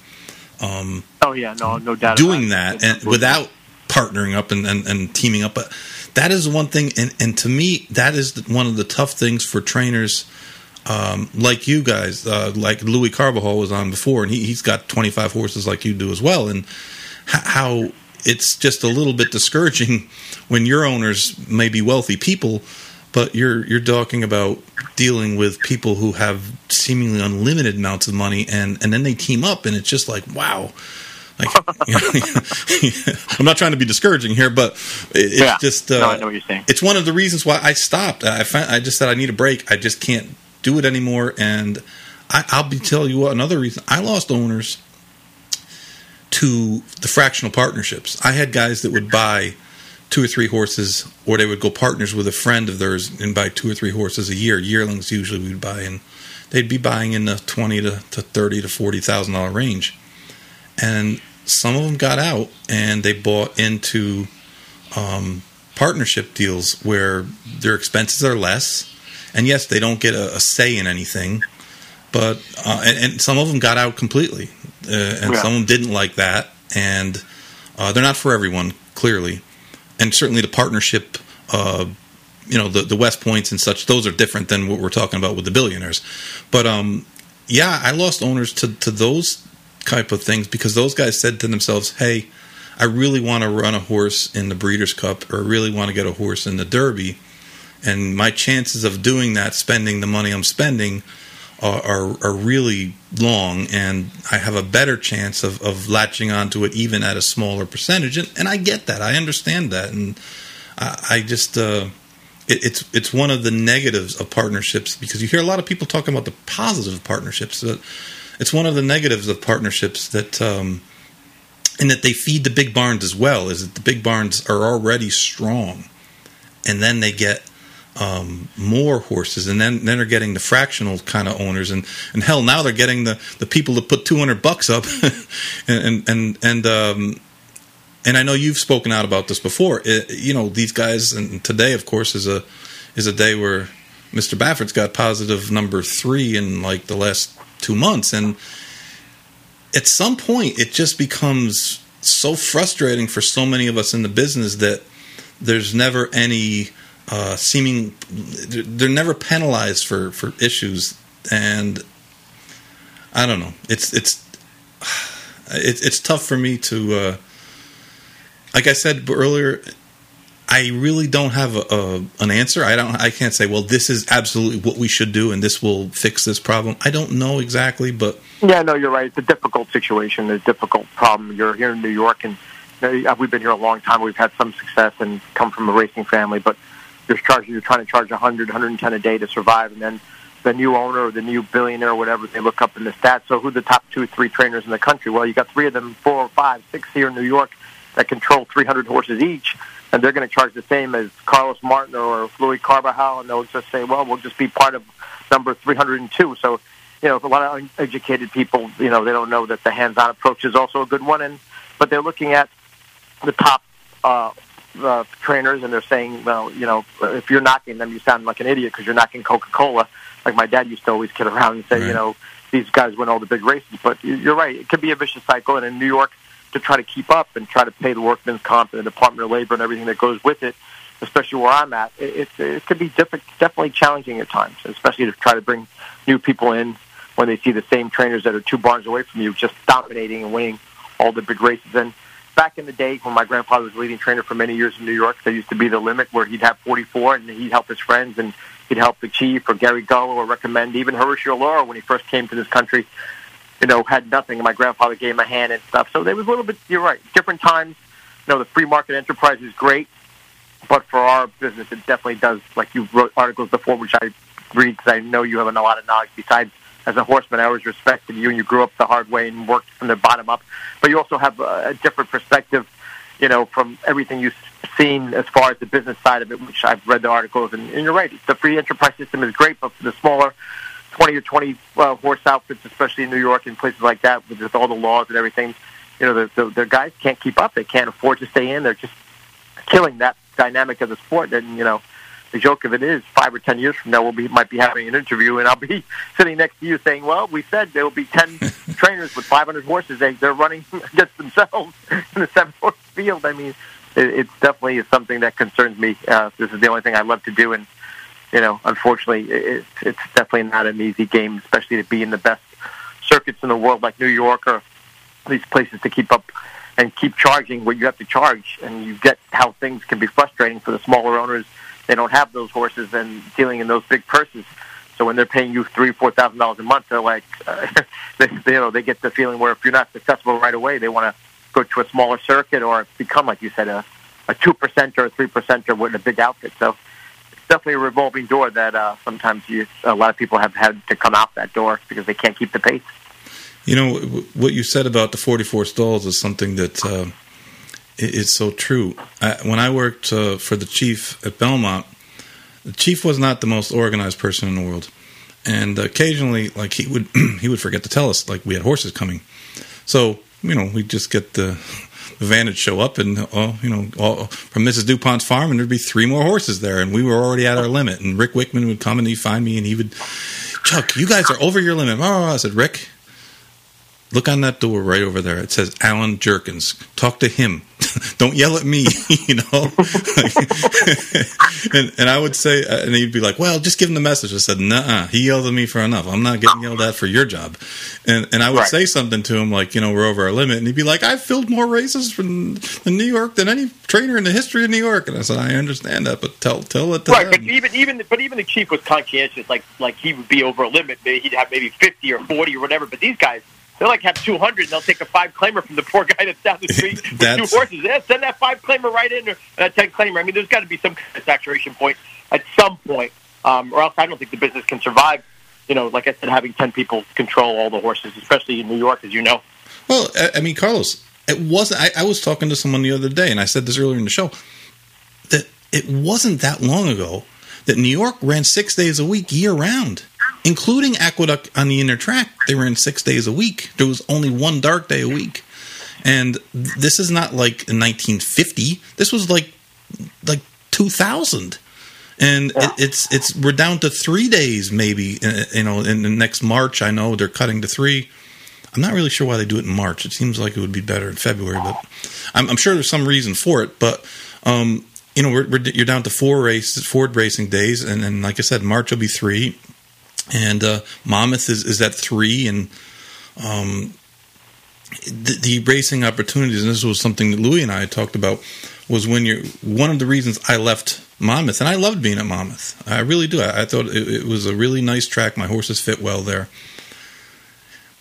um, oh yeah, no, no doubt. doing about that and without partnering up and, and, and teaming up. But that is one thing, and, and to me, that is one of the tough things for trainers um, like you guys, uh, like Luis Carvajal was on before, and he, he's got 25 horses like you do as well. And how it's just a little bit discouraging when your owners may be wealthy people, but you're you're talking about dealing with people who have seemingly unlimited amounts of money, and and then they team up, and it's just like wow. Like, you know, I'm not trying to be discouraging here, but it's Yeah. just uh, No, I know what you're saying. it's one of the reasons why I stopped. I found, I just said I need a break. I just can't do it anymore. And I, I'll be telling you what another reason I lost owners to the fractional partnerships. I had guys that would buy two or three horses, or they would go partners with a friend of theirs and buy two or three horses a year. Yearlings usually we'd buy, and they'd be buying in the twenty to, to thirty to forty thousand dollar range. And some of them got out and they bought into um, partnership deals where their expenses are less, and yes, they don't get a, a say in anything. But uh, and, and some of them got out completely, uh, and Yeah. some of them didn't like that, and uh, they're not for everyone, clearly. And certainly the partnership, uh, you know, the the West Points and such, those are different than what we're talking about with the billionaires. But um, yeah, I lost owners to to those type of things because those guys said to themselves, "Hey, I really want to run a horse in the Breeders' Cup, or I really want to get a horse in the Derby." and my chances of doing that, spending the money I'm spending, are, are, are really long, and I have a better chance of, of latching onto it even at a smaller percentage. And, and I get that, I understand that, and I, I just uh, it, it's it's one of the negatives of partnerships because you hear a lot of people talking about the positive partnerships, but it's one of the negatives of partnerships that. Um, and that they feed the big barns as well is that the big barns are already strong and then they get um, more horses, and then then they're getting the fractional kind of owners, and and hell, now they're getting the the people that put two hundred bucks up, and and and um, and I know you've spoken out about this before. It, you know these guys, and today, of course, is a is a day where Mr. Baffert's got positive number three in like the last two months, and at some point, it just becomes so frustrating for so many of us in the business that there's never any uh, seeming they're never penalized for for issues, and I don't know. It's it's it's it's tough for me to. Uh, like I said earlier, I really don't have a, a, an answer. I don't. I can't say, well, this is absolutely what we should do, and this will fix this problem. I don't know exactly, but yeah, no, you're right. It's a difficult situation, a difficult problem. You're here in New York, and know, we've been here a long time. We've had some success and come from a racing family, but you're charging. You're trying to charge 100, 110 a day to survive, and then the new owner or the new billionaire or whatever, they look up in the stats. So who the top two, three trainers in the country? Well, you got three of them, four or five, six here in New York that control 300 horses each, and they're going to charge the same as Carlos Martin or Luis Carvajal, and they'll just say, well, we'll just be part of number 302. So, you know, a lot of uneducated people, you know, they don't know that the hands-on approach is also a good one, and but they're looking at the top uh, uh, trainers, and they're saying, well, you know, if you're knocking them, you sound like an idiot because you're knocking Coca-Cola. Like my dad used to always kid around and say, right. you know, these guys win all the big races. But you're right; it could be a vicious cycle, and in New York to try to keep up and try to pay the workman's comp and the Department of Labor and everything that goes with it, especially where I'm at, it, it, it could be diff- definitely challenging at times, especially to try to bring new people in when they see the same trainers that are two barns away from you just dominating and winning all the big races. And back in the day when my grandfather was leading trainer for many years in New York, there used to be the limit where he'd have 44 and he'd help his friends and he'd help the chief or Gary Gullo or recommend even Horacio Luro when he first came to this country you know, had nothing, and my grandfather gave him a hand and stuff. So there was a little bit. You're right. Different times. You know, the free market enterprise is great, but for our business, it definitely does. Like you wrote articles before, which I read because I know you have a lot of knowledge. Besides, as a horseman, I always respected you, and you grew up the hard way and worked from the bottom up. But you also have a different perspective, you know, from everything you've seen as far as the business side of it, which I've read the articles. And, and you're right. The free enterprise system is great, but for the smaller 20 or 20 uh, horse outfits, especially in New York and places like that, with, with all the laws and everything. You know, the, the, the guys can't keep up. They can't afford to stay in. They're just killing that dynamic of the sport. And you know, the joke of it is, five or ten years from now, we'll be might be having an interview, and I'll be sitting next to you saying, "Well, we said there will be ten trainers with 500 horses. They they're running against themselves in the seven horse field." I mean, it, it's definitely something that concerns me. Uh, this is the only thing I love to do, and you know, unfortunately, it's it's definitely not an easy game, especially to be in the best circuits in the world like New York or these places to keep up and keep charging what you have to charge. And you get how things can be frustrating for the smaller owners. They don't have those horses and dealing in those big purses. So when they're paying you three, four thousand dollars a month, they're like, uh, they, you know, they get the feeling where if you're not successful right away, they want to go to a smaller circuit or become, like you said, a a two percent or a three percent or with a big outfit. So it's definitely a revolving door that uh, sometimes you, a lot of people have had to come out that door because they can't keep the pace. You know what you said about the 44 stalls is something that uh, is so true. I, when I worked uh, for the chief at Belmont, the chief was not the most organized person in the world, and occasionally, like he would he would forget to tell us like we had horses coming. So you know we just get the van would show up and oh, you know, all, from Mrs. Dupont's farm, and there'd be three more horses there, and we were already at our limit. And Rick Wickman would come and he'd find me, and he would, Chuck, you guys are over your limit. Oh, I said, Rick, look on that door right over there. It says Allen Jerkens. Talk to him. don't yell at me, you know. and and I would say, uh, and he'd be like, "Well, just give him the message." I said, "Nah, he yelled at me for enough. I'm not getting yelled at for your job." And and I would right. say something to him like, you know, we're over our limit, and he'd be like, "I've filled more races from in New York than any trainer in the history of New York." And I said, "I understand that, but tell tell it to right." Them. But even even but even the chief was conscientious, like like he would be over a limit. Maybe He'd have maybe fifty or forty or whatever. But these guys they like have 200 and they'll take a five claimer from the poor guy that's down the street with two horses. Yeah, send that five claimer right in or that 10 claimer. I mean, there's got to be some kind of saturation point at some point, um, or else I don't think the business can survive. You know, like I said, having 10 people control all the horses, especially in New York, as you know. Well, I mean, Carlos, it wasn't. I, I was talking to someone the other day, and I said this earlier in the show that it wasn't that long ago that New York ran six days a week year round including Aqueduct on the inner track. They were in six days a week. There was only one dark day a week, and this is not like in 1950. This was like like 2000, and yeah. it, it's it's we're down to three days maybe. Uh, you know, in the next March, I know they're cutting to three. I'm not really sure why they do it in March. It seems like it would be better in February, but I'm, I'm sure there's some reason for it. But um, you know, we're, we're, you're down to four races, four racing days, and then, like I said, March will be three, and uh, Monmouth is, is at three, and um, the, the, racing opportunities, and this was something that Luis and I talked about, was when you're one of the reasons I left Monmouth, and I loved being at Monmouth. I really do. I, I thought it, it was a really nice track. My horses fit well there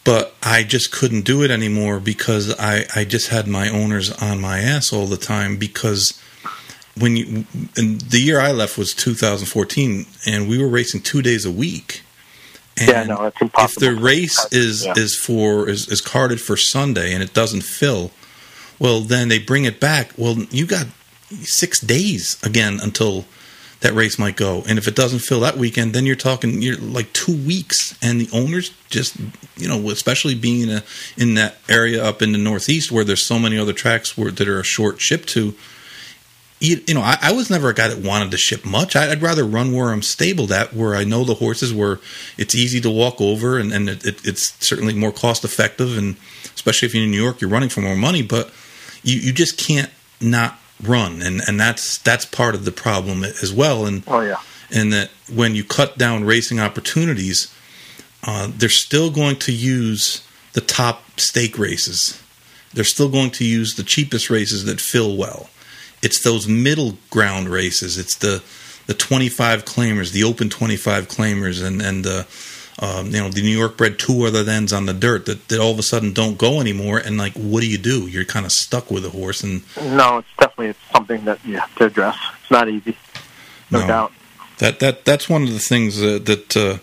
but I just couldn't do it anymore because I, I just had my owners on my ass all the time because when you and the year I left was 2014 and we were racing two days a week. And yeah, no, that's impossible. If the race is yeah. is for is, is carded for Sunday and it doesn't fill, well then they bring it back. Well, you got six days again until that race might go. And if it doesn't fill that weekend, then you're talking you're like two weeks. And the owners just you know, especially being in, a, in that area up in the Northeast where there's so many other tracks where, that are a short ship to. You, you know, I, I, was never a guy that wanted to ship much. I, would rather run where I'm stable at, where I know the horses, where it's easy to walk over, and, and it, it, it's certainly more cost effective. And especially if you're in New York, you're running for more money, but you, you just can't not run, and and that's that's part of the problem as well. And oh yeah, and that when you cut down racing opportunities, uh, they're still going to use the top stake races. They're still going to use the cheapest races that fill well. It's those middle ground races. It's the the 25 claimers, the open 25 claimers, and and the um, you know the New York bred two other thens on the dirt that, that all of a sudden don't go anymore. And like, what do you do? You're kind of stuck with a horse. And no, it's definitely it's something that you have to address. It's not easy, no, no. doubt. That that that's one of the things uh, that uh,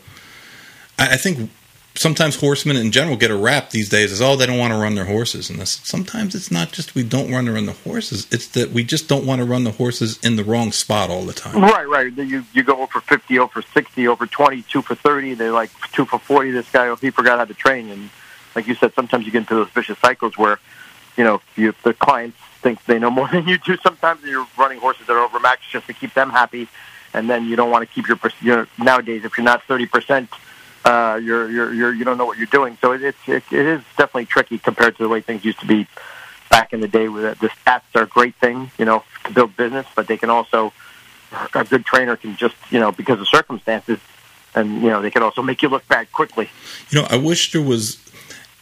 I, I think sometimes horsemen in general get a rap these days as oh they don't want to run their horses and this sometimes it's not just we don't want to run the horses it's that we just don't want to run the horses in the wrong spot all the time. Right right. You you go over 50 over 60 over 20 2 for 30 they're like 2 for 40 this guy he forgot how to train. And like you said sometimes you get into those vicious cycles where you know you, the clients think they know more than you do sometimes you're running horses that are overmatched just to keep them happy. And then you don't want to keep your you know nowadays if you're not 30 percent uh, you're, you're, you're, you don't know what you're doing. So it, it's, it, it is definitely tricky compared to the way things used to be back in the day. With the stats are a great thing, you know, to build business, but they can also a good trainer can just, you know, because of circumstances, and you know, they can also make you look bad quickly. You know, I wish there was.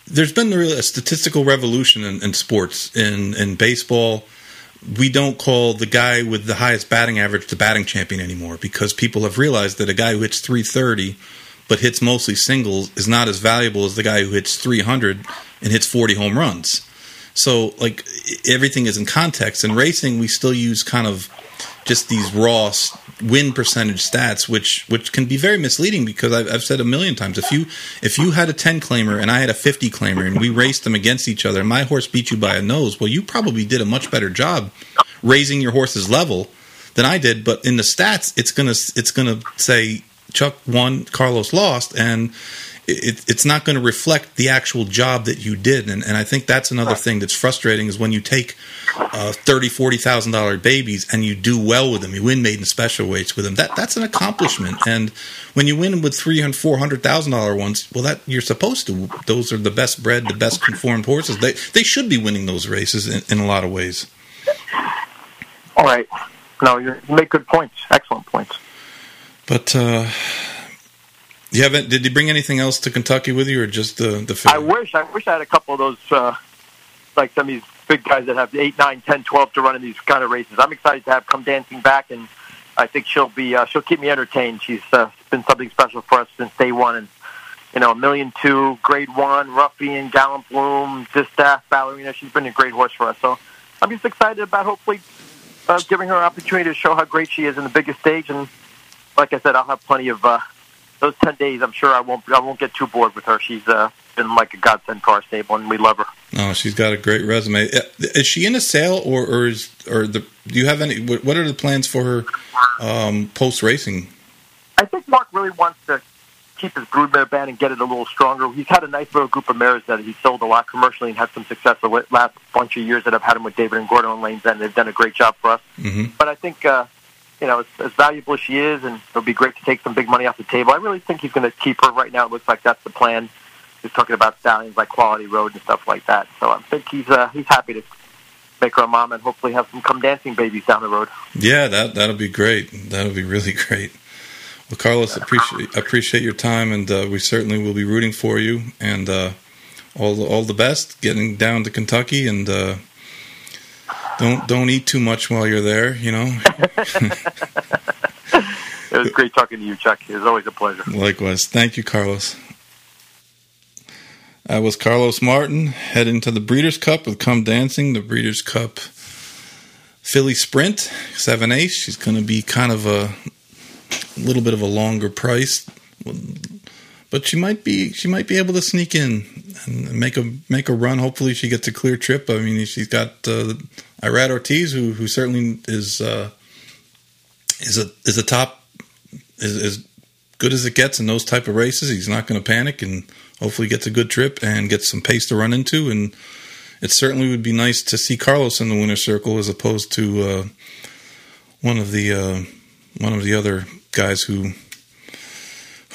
There's been a statistical revolution in, in sports in in baseball we don't call the guy with the highest batting average the batting champion anymore because people have realized that a guy who hits 330 but hits mostly singles is not as valuable as the guy who hits 300 and hits 40 home runs. So like everything is in context. In racing, we still use kind of just these raw win percentage stats, which which can be very misleading because I've, I've, said a million times if you if you had a 10 claimer and I had a 50 claimer and we raced them against each other and my horse beat you by a nose, well, you probably did a much better job raising your horse's level than I did. But in the stats, it's gonna it's gonna say Chuck won, Carlos lost, and it, it's not going to reflect the actual job that you did. And, and I think that's another thing that's frustrating is when you take uh, thirty, forty thousand dollar babies and you do well with them, you win maiden special weights with them. That that's an accomplishment. And when you win with three hundred, four hundred thousand dollar ones, well, that you're supposed to. Those are the best bred, the best conformed horses. They they should be winning those races in, in a lot of ways. All right. No, you make good points. Excellent points. But uh, you haven't? Did you bring anything else to Kentucky with you, or just the the? I wish. I wish I had a couple of those, uh, like some of these big guys that have eight, nine, ten, twelve to run in these kind of races. I'm excited to have come dancing back, and I think she'll be uh, she'll keep me entertained. She's uh, been something special for us since day one, and you know, a million two, grade one, ruffian, gallant bloom, distaff, ballerina. She's been a great horse for us. So I'm just excited about hopefully uh, giving her an opportunity to show how great she is in the biggest stage and like I said, I'll have plenty of uh, those ten days. I'm sure I won't I won't get too bored with her. She's uh, been like a godsend to our stable, and we love her. Oh, she's got a great resume. Uh, is she in a sale, or or is or the? Do you have any? What are the plans for her um, post racing? I think Mark really wants to keep his broodmare band and get it a little stronger. He's had a nice little group of mares that he's sold a lot commercially and had some success the last bunch of years that I've had him with David and Gordon on Lanes End. They've done a great job for us. Mm-hmm. But I think uh, you know, as, as valuable as she is, and it'll be great to take some big money off the table. I really think he's going to keep her right now. It looks like that's the plan. He's talking about stallions like Quality Road and stuff like that. So I think he's uh, he's happy to make her a mom and hopefully have some come dancing babies down the road. Yeah, that that'll be great. That'll be really great. Well, Carlos, appreciate appreciate your time, and uh, we certainly will be rooting for you. And uh, all the, all the best getting down to Kentucky, and uh, don't don't eat too much while you're there. You know. it was great talking to you, Chuck. It was always a pleasure. Likewise. Thank you, Carlos. That was Carlos Martin heading to the Breeders' Cup with Come Dancing, the Breeders' Cup Filly Sprint, 7 Ace. She's going to be kind of a little bit of a longer price, but she might be she might be able to sneak in and make a make a run. Hopefully, she gets a clear trip. I mean, she's got uh, Irad Ortiz, who who certainly is uh, is a is a top is as good as it gets in those type of races. He's not going to panic and hopefully gets a good trip and gets some pace to run into. And it certainly would be nice to see Carlos in the winner's circle as opposed to uh, one of the uh, one of the other guys who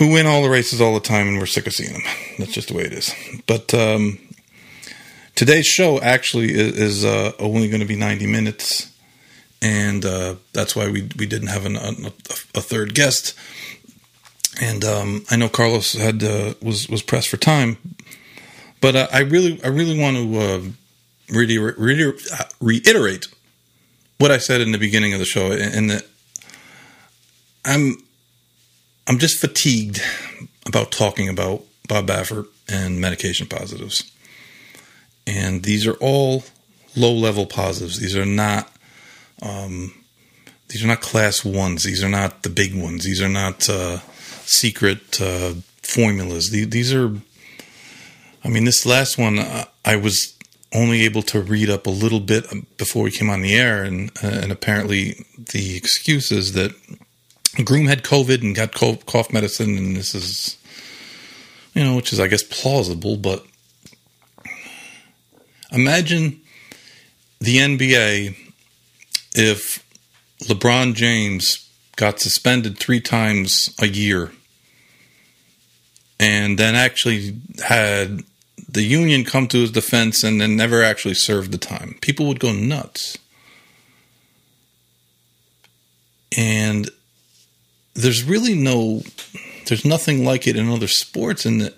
who win all the races all the time, and we're sick of seeing them. That's just the way it is. But um, today's show actually is, is uh, only going to be ninety minutes, and uh, that's why we we didn't have an, a, a third guest and um, I know Carlos had uh, was was pressed for time, but uh, I really I really want to uh, reiter- reiter- reiterate what I said in the beginning of the show, and that I'm I'm just fatigued about talking about Bob Baffert and medication positives, and these are all low level positives. These are not. Um, these are not class ones. These are not the big ones. These are not uh, secret uh, formulas. These are, I mean, this last one uh, I was only able to read up a little bit before we came on the air, and uh, and apparently the excuse is that groom had COVID and got cough medicine, and this is, you know, which is I guess plausible, but imagine the NBA if LeBron James got suspended three times a year and then actually had the union come to his defense and then never actually served the time. People would go nuts. And there's really no, there's nothing like it in other sports. And that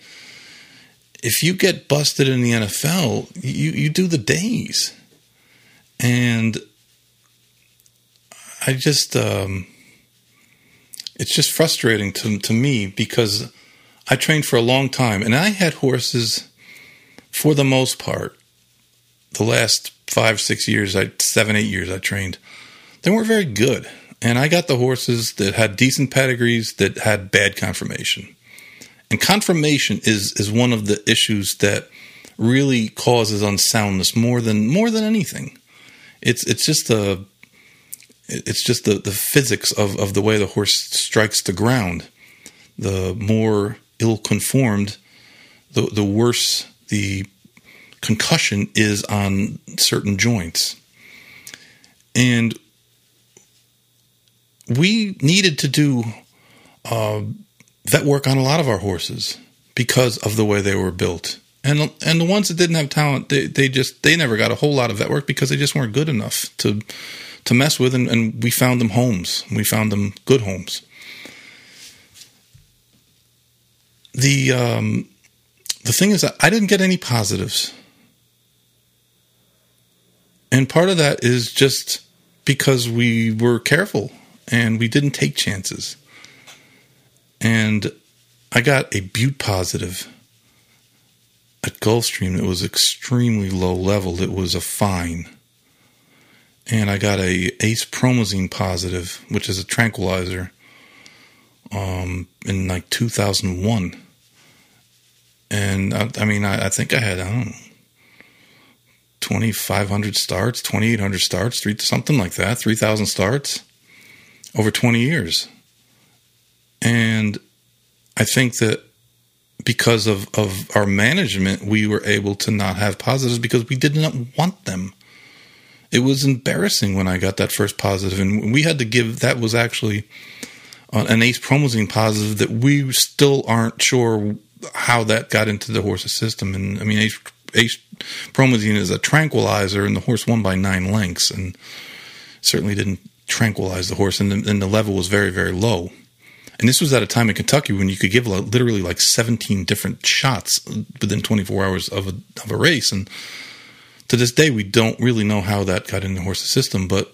if you get busted in the NFL, you, you do the days. And I just, um, it's just frustrating to, to me because I trained for a long time, and I had horses for the most part. The last five, six years, I seven, eight years, I trained. They weren't very good, and I got the horses that had decent pedigrees that had bad conformation. And conformation is is one of the issues that really causes unsoundness more than more than anything. It's it's just a it's just the, the physics of, of the way the horse strikes the ground. The more ill conformed, the, the worse the concussion is on certain joints. And we needed to do uh, vet work on a lot of our horses because of the way they were built. And and the ones that didn't have talent, they, they just they never got a whole lot of vet work because they just weren't good enough to to mess with. And, and we found them homes. We found them good homes. the um, the thing is that I didn't get any positives, and part of that is just because we were careful and we didn't take chances. And I got a Bute positive at Gulfstream. It was extremely low level. It was a fine. And I got a Acepromazine positive, which is a tranquilizer, um, in like 2001 and I, I mean, I, I, think I had I don't know, twenty five hundred starts, twenty eight hundred starts, three something like that, three thousand starts over twenty years, and I think that because of of our management, we were able to not have positives because we did not want them. It was embarrassing when I got that first positive, and we had to give. That was actually an acepromazine positive that we still aren't sure how that got into the horse's system. And I mean, Ace, Ace as a tranquilizer, and the horse won by nine lengths, and certainly didn't tranquilize the horse, and the, and the level was very, very low. And this was at a time in Kentucky when you could give literally like 17 different shots within 24 hours of a, of a race. And to this day, we don't really know how that got in the horse's system, but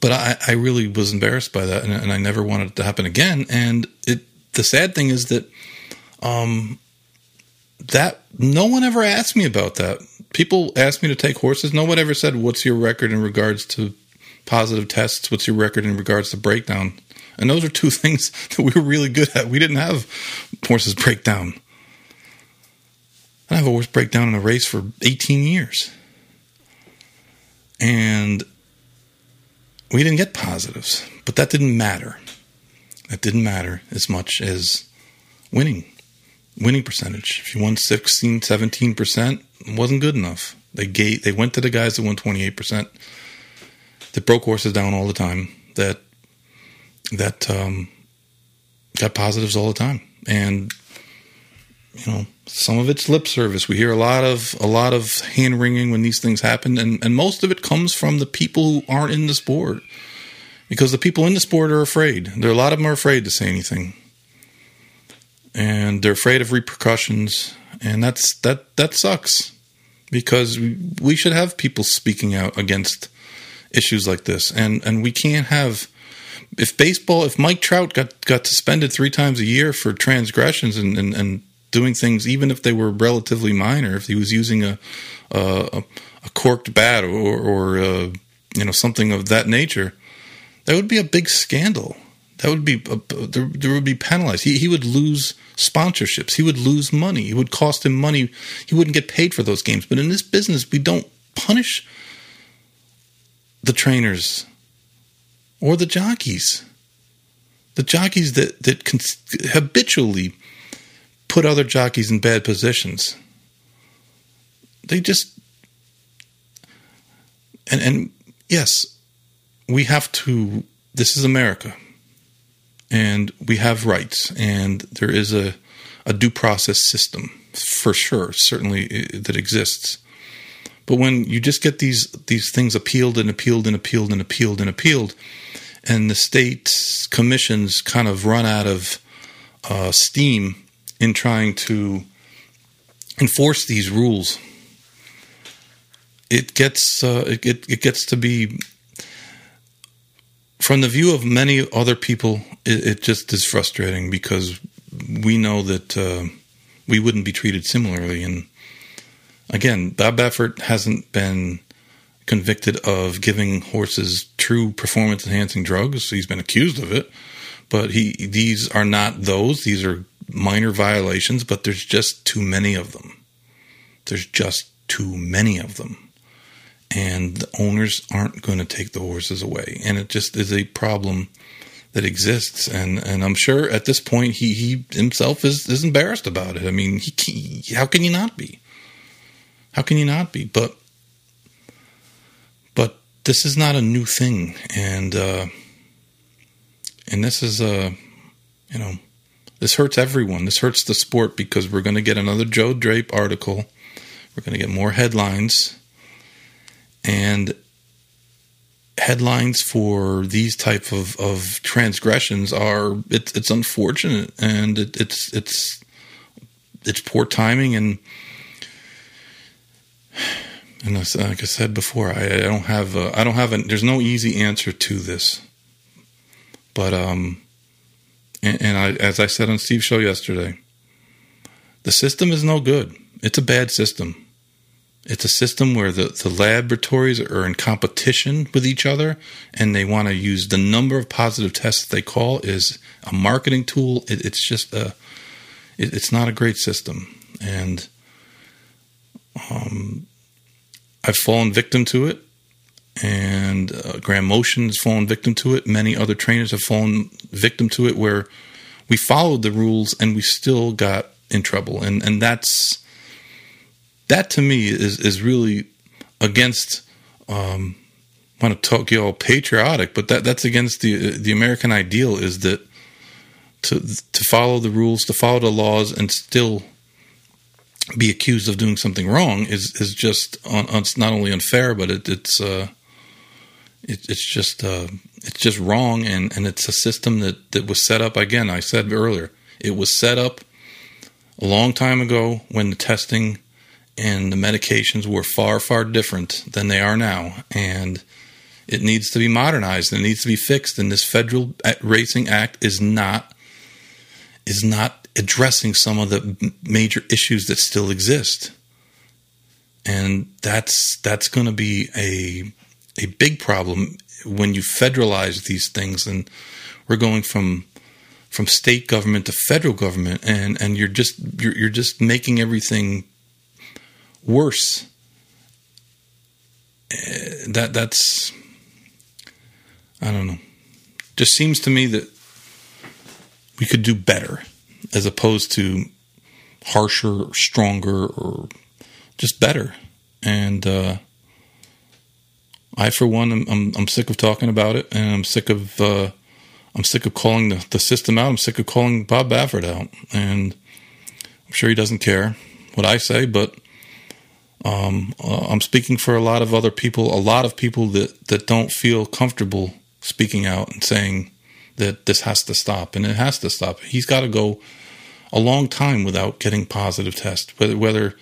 but I, I really was embarrassed by that, and, and, I never wanted it to happen again. And it the sad thing is that um, that no one ever asked me about that. People asked me to take horses. No one ever said, "What's your record in regards to positive tests? What's your record in regards to breakdown?" And those are two things that we were really good at. We didn't have horses break down. I have a horse break down in a race for 18 years. And we didn't get positives, but that didn't matter. That didn't matter as much as winning, winning percentage. If you won 16, 17%, it wasn't good enough. They gave, they went to the guys that won 28%, that broke horses down all the time, that that um, got positives all the time, and you know some of it's lip service. We hear a lot of a lot of hand wringing when these things happen, and and most of it comes from the people who aren't in the sport, because the people in the sport are afraid. There are a lot of them are afraid to say anything, and they're afraid of repercussions, and that's that that sucks, because we, we should have people speaking out against issues like this, and and we can't have if baseball, if Mike Trout got, got suspended three times a year for transgressions and, and, and doing things, even if they were relatively minor, if he was using a a, a corked bat or, or uh, you know something of that nature, that would be a big scandal. That would be a, there, there would be penalized. He he would lose sponsorships. He would lose money. It would cost him money. He wouldn't get paid for those games. But in this business, we don't punish the trainers or the jockeys. The jockeys that, that habitually put other jockeys in bad positions. They just and and yes, we have to this is America. And we have rights and there is a a due process system for sure, certainly that exists. But when you just get these these things appealed and appealed and appealed and appealed and appealed, and the state's commissions kind of run out of uh, steam in trying to enforce these rules. It gets uh, it, it gets to be from the view of many other people. It, it just is frustrating because we know that uh, we wouldn't be treated similarly. And again, Bob Baffert hasn't been convicted of giving horses true performance enhancing drugs. He's been accused of it, but he these are not those. These are minor violations, but there's just too many of them. There's just too many of them. And the owners aren't going to take the horses away. And it just is a problem that exists. And, and I'm sure at this point he, he himself is, is embarrassed about it. I mean, he, he how can you not be? How can you not be? But but this is not a new thing, and uh, and this is a, uh, you know, this hurts everyone. This hurts the sport because we're going to get another Joe Drape article. We're going to get more headlines, and headlines for these type of, of transgressions are it's it's unfortunate and it, it's it's it's poor timing and and like I said before, I, I don't have a, I don't have a, there's no easy answer to this. But um, and, and I, as I said on Steve's show yesterday, the system is no good. It's a bad system. It's a system where the, the laboratories are in competition with each other and they want to use the number of positive tests that they call is a marketing tool. It, it's just a, it, it's not a great system. And um, I've fallen victim to it, and uh, Graham Motion has fallen victim to it. Many other trainers have fallen victim to it, where we followed the rules and we still got in trouble, and and that's that to me is is really against. Um, I want to talk you all patriotic, but that that's against the the American ideal is that to to follow the rules, to follow the laws, and still be accused of doing something wrong is is just on, on, it's not only unfair, but it, it's uh, it, it's just uh, it's just wrong, and, and it's a system that, that was set up again. I said earlier, it was set up a long time ago when the testing and the medications were far far different than they are now, and it needs to be modernized it needs to be fixed. And this federal racing act is not is not addressing some of the major issues that still exist. And that's that's going to be a a big problem when you federalize these things. And we're going from from state government to federal government and and you're just you're, you're just making everything worse. Uh, that that's i don't know. Just seems to me that we could do better as opposed to harsher or stronger or just better and uh, I, for one, am I'm, I'm, sick of talking about it, and I'm sick of uh, I'm sick of calling the, the system out. I'm sick of calling Bob Baffert out, and I'm sure he doesn't care what I say, but um, uh, I'm speaking for a lot of other people, a lot of people that, that don't feel comfortable speaking out and saying that this has to stop, and it has to stop. He's got to go a long time without getting positive tests, whether whether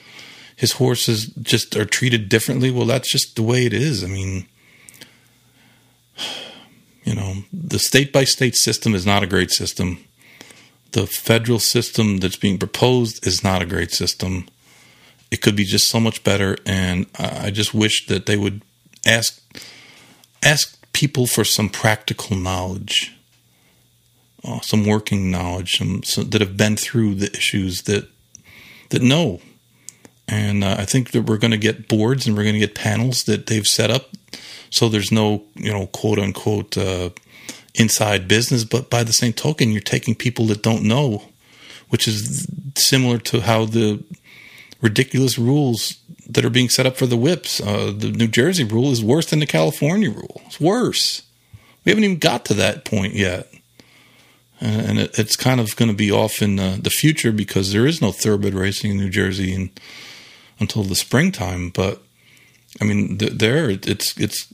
his horses just are treated differently. Well, that's just the way it is. I mean, you know, the state by state system is not a great system. The federal system that's being proposed is not a great system. It could be just so much better, and I just wish that they would ask ask people for some practical knowledge, uh, some working knowledge, some, some, that have been through the issues that that know and uh, I think that we're going to get boards and we're going to get panels that they've set up, so there's no you know quote unquote uh, inside business. But by the same token, you're taking people that don't know, which is similar to how the ridiculous rules that are being set up for the whips. Uh, the New Jersey rule is worse than the California rule. It's worse. We haven't even got to that point yet. Uh, and it's kind of going to be off in uh, the future because there is no thoroughbred racing in New Jersey, and until the springtime. But I mean, there it's it's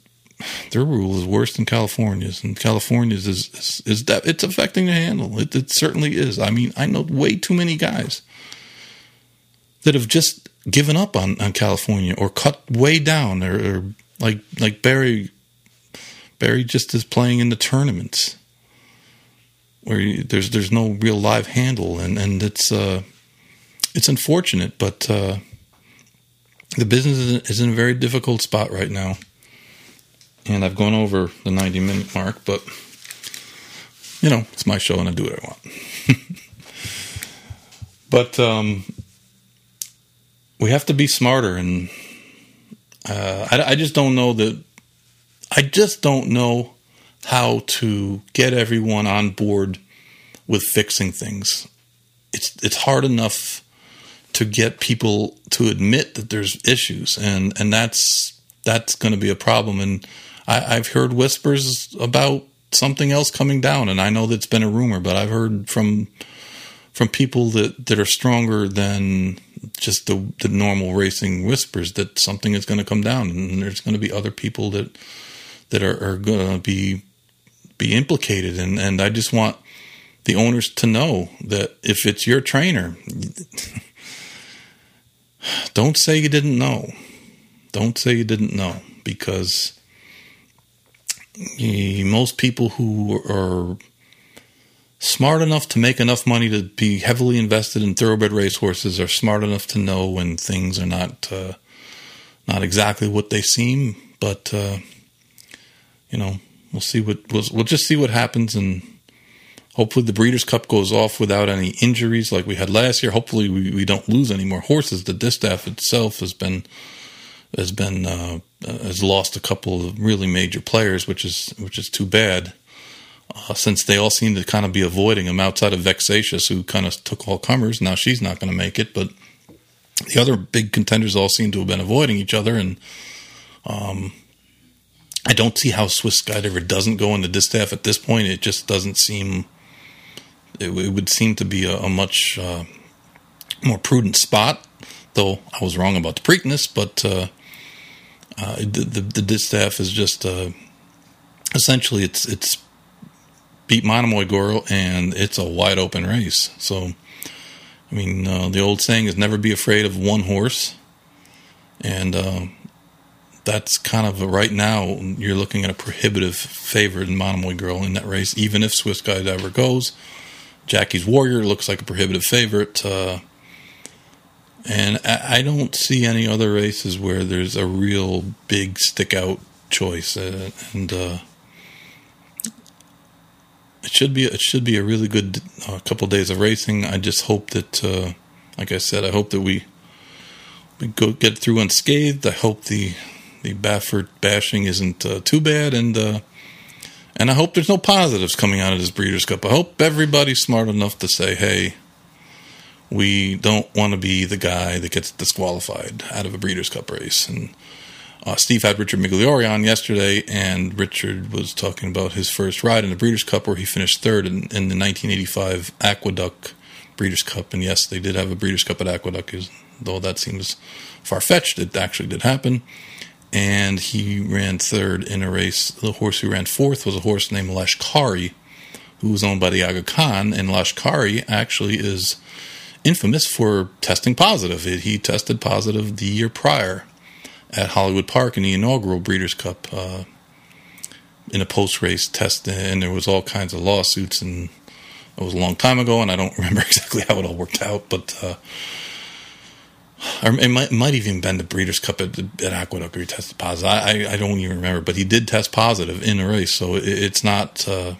their rule is worse than California's, and California's is is, is that it's affecting the handle. It, it certainly is. I mean, I know way too many guys that have just given up on, on California or cut way down, or, or like like Barry. Barry just is playing in the tournaments where you, there's there's no real live handle, and and it's uh, it's unfortunate, but uh, the business is in a very difficult spot right now. And I've gone over the 90 minute mark, but you know, it's my show and I do what I want. but um, we have to be smarter. And uh, I, I just don't know that, I just don't know how to get everyone on board with fixing things. It's it's hard enough to get people to admit that there's issues, and and that's that's going to be a problem. And I, I've heard whispers about something else coming down, and I know that's been a rumor, but I've heard from from people that, that are stronger than just the, the normal racing whispers that something is going to come down, and there's going to be other people that that are, are going to be be implicated, and and I just want the owners to know that if it's your trainer, don't say you didn't know. Don't say you didn't know because most people who are smart enough to make enough money to be heavily invested in thoroughbred racehorses are smart enough to know when things are not uh, not exactly what they seem. But uh, you know, we'll see what we'll, we'll just see what happens and Hopefully, the Breeders' Cup goes off without any injuries like we had last year. Hopefully, we, we don't lose any more horses. The distaff itself has been has been uh, has lost a couple of really major players, which is which is too bad. Uh, since they all seem to kind of be avoiding him outside of Vexatious, who kind of took all comers. Now she's not going to make it, but the other big contenders all seem to have been avoiding each other, and um, I don't see how Swiss Skydiver doesn't go in the distaff at this point. It just doesn't seem it, it would seem to be a, a much uh, more prudent spot though I was wrong about the Preakness, but uh, uh, the, the, the distaff is just uh, essentially it's it's beat Monomoy Girl and it's a wide open race. So, I mean, uh, the old saying is never be afraid of one horse, and uh, that's kind of a, right now you're looking at a prohibitive favorite in Monomoy Girl in that race. Even if Swiss ever goes, Jackie's Warrior looks like a prohibitive favorite. Uh, and I, I, don't see any other races where there's a real big stick out choice. Uh, and uh, it should be it should be a really good uh, couple days of racing. I just hope that, uh, like I said, I hope that we we go get through unscathed. I hope the the Baffert bashing isn't uh, too bad, and uh, and I hope there's no positives coming out of this Breeders' Cup. I hope everybody's smart enough to say, hey, we don't want to be the guy that gets disqualified out of a Breeders' Cup race. And uh, Steve had Richard Migliore on yesterday, and Richard was talking about his first ride in the Breeders' Cup where he finished third in, in the 1985 Aqueduct Breeders' Cup. And yes, they did have a Breeders' Cup at Aqueduct, though that seems far fetched. It actually did happen and he ran third in a race. The horse who ran fourth was a horse named Lashkari, who was owned by the Aga Khan, and Lashkari actually is infamous for testing positive. He tested positive the year prior at Hollywood Park in the inaugural Breeders' Cup uh, in a post-race test, and there was all kinds of lawsuits, and it was a long time ago, and I don't remember exactly how it all worked out, but. Uh, or it might, might even been the Breeders' Cup at, at Aqueduct where he tested positive. I, I, I, don't even remember, but he did test positive in a race, so it, it's not. Uh,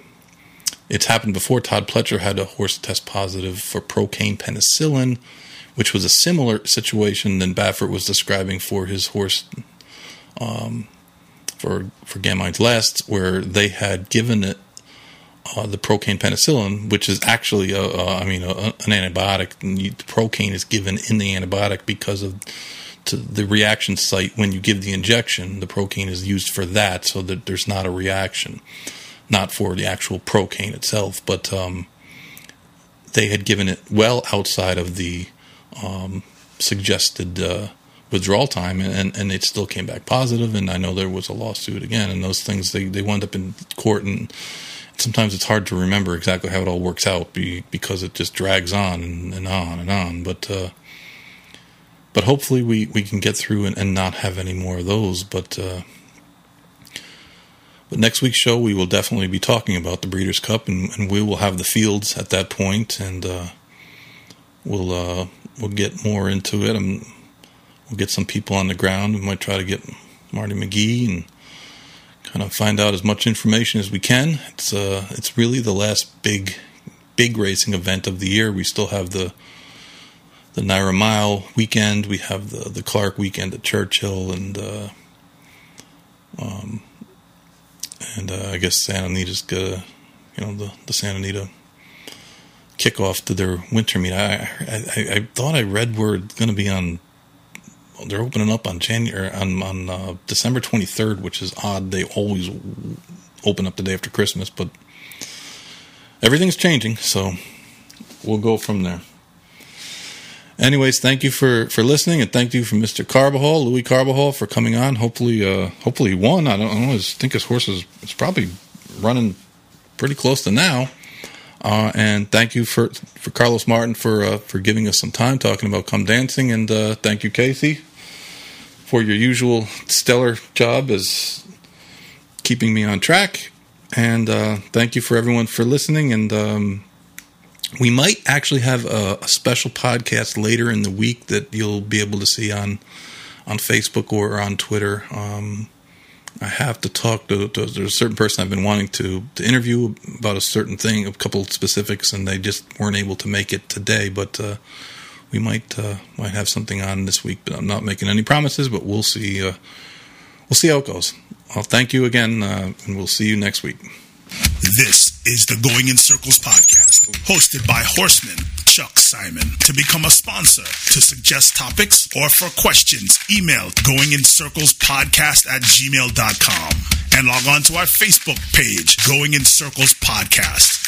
it's happened before. Todd Pletcher had a horse test positive for procaine penicillin, which was a similar situation than Baffert was describing for his horse um, for for Gamines Last, where they had given it uh, the procaine penicillin, which is actually, a, a, I mean, a, an antibiotic. The procaine is given in the antibiotic because of the reaction site when you give the injection. The procaine is used for that, so that there's not a reaction, not for the actual procaine itself. But um, they had given it well outside of the um, suggested uh, withdrawal time, and, and it still came back positive. And I know there was a lawsuit again, and those things they they wound up in court and sometimes it's hard to remember exactly how it all works out be, because it just drags on and, and on and on. But uh, but hopefully we, we can get through and, and not have any more of those. But uh, but next week's show we will definitely be talking about the Breeders' Cup and, and we will have the fields at that point and uh, we'll uh, we'll get more into it and we'll get some people on the ground. We might try to get Marty McGee and kind of find out as much information as we can. It's uh, it's really the last big big racing event of the year. We still have the the NYRA Mile weekend. We have the the Clark weekend at Churchill, and uh, um, and uh, I guess Santa Anita's got you know the the Santa Anita kickoff to their winter meet. I I, I thought I read we're going to be on they're opening up on January on on uh, December 23rd, which is odd. They always open up the day after Christmas, but everything's changing, so we'll go from there. Anyways, thank you for, for listening, and thank you for Mr. Carvajal, Luis Carvajal, for coming on. Hopefully, uh, hopefully he won. I don't, I don't know. I think his horse is it's probably running pretty close to now. Uh, and thank you for for Carlos Martin for uh, for giving us some time talking about come dancing, and uh, thank you Casey for your usual stellar job as keeping me on track. And uh, thank you for everyone for listening. And um, we might actually have a, a, special podcast later in the week that you'll be able to see on on Facebook or on Twitter. Um, I have to talk to, to, there's a certain person I've been wanting to to interview about a certain thing, a couple specifics, and they just weren't able to make it today. But uh, we might uh, might have something on this week, but I'm not making any promises. But we'll see. Uh, we'll see how it goes. Well, thank you again, uh, and we'll see you next week. This is the Going in Circles podcast, hosted by Horseman Chuck Simon. To become a sponsor, to suggest topics, or for questions, email goingincirclespodcast at gmail.com and log on to our Facebook page, Going in Circles Podcast.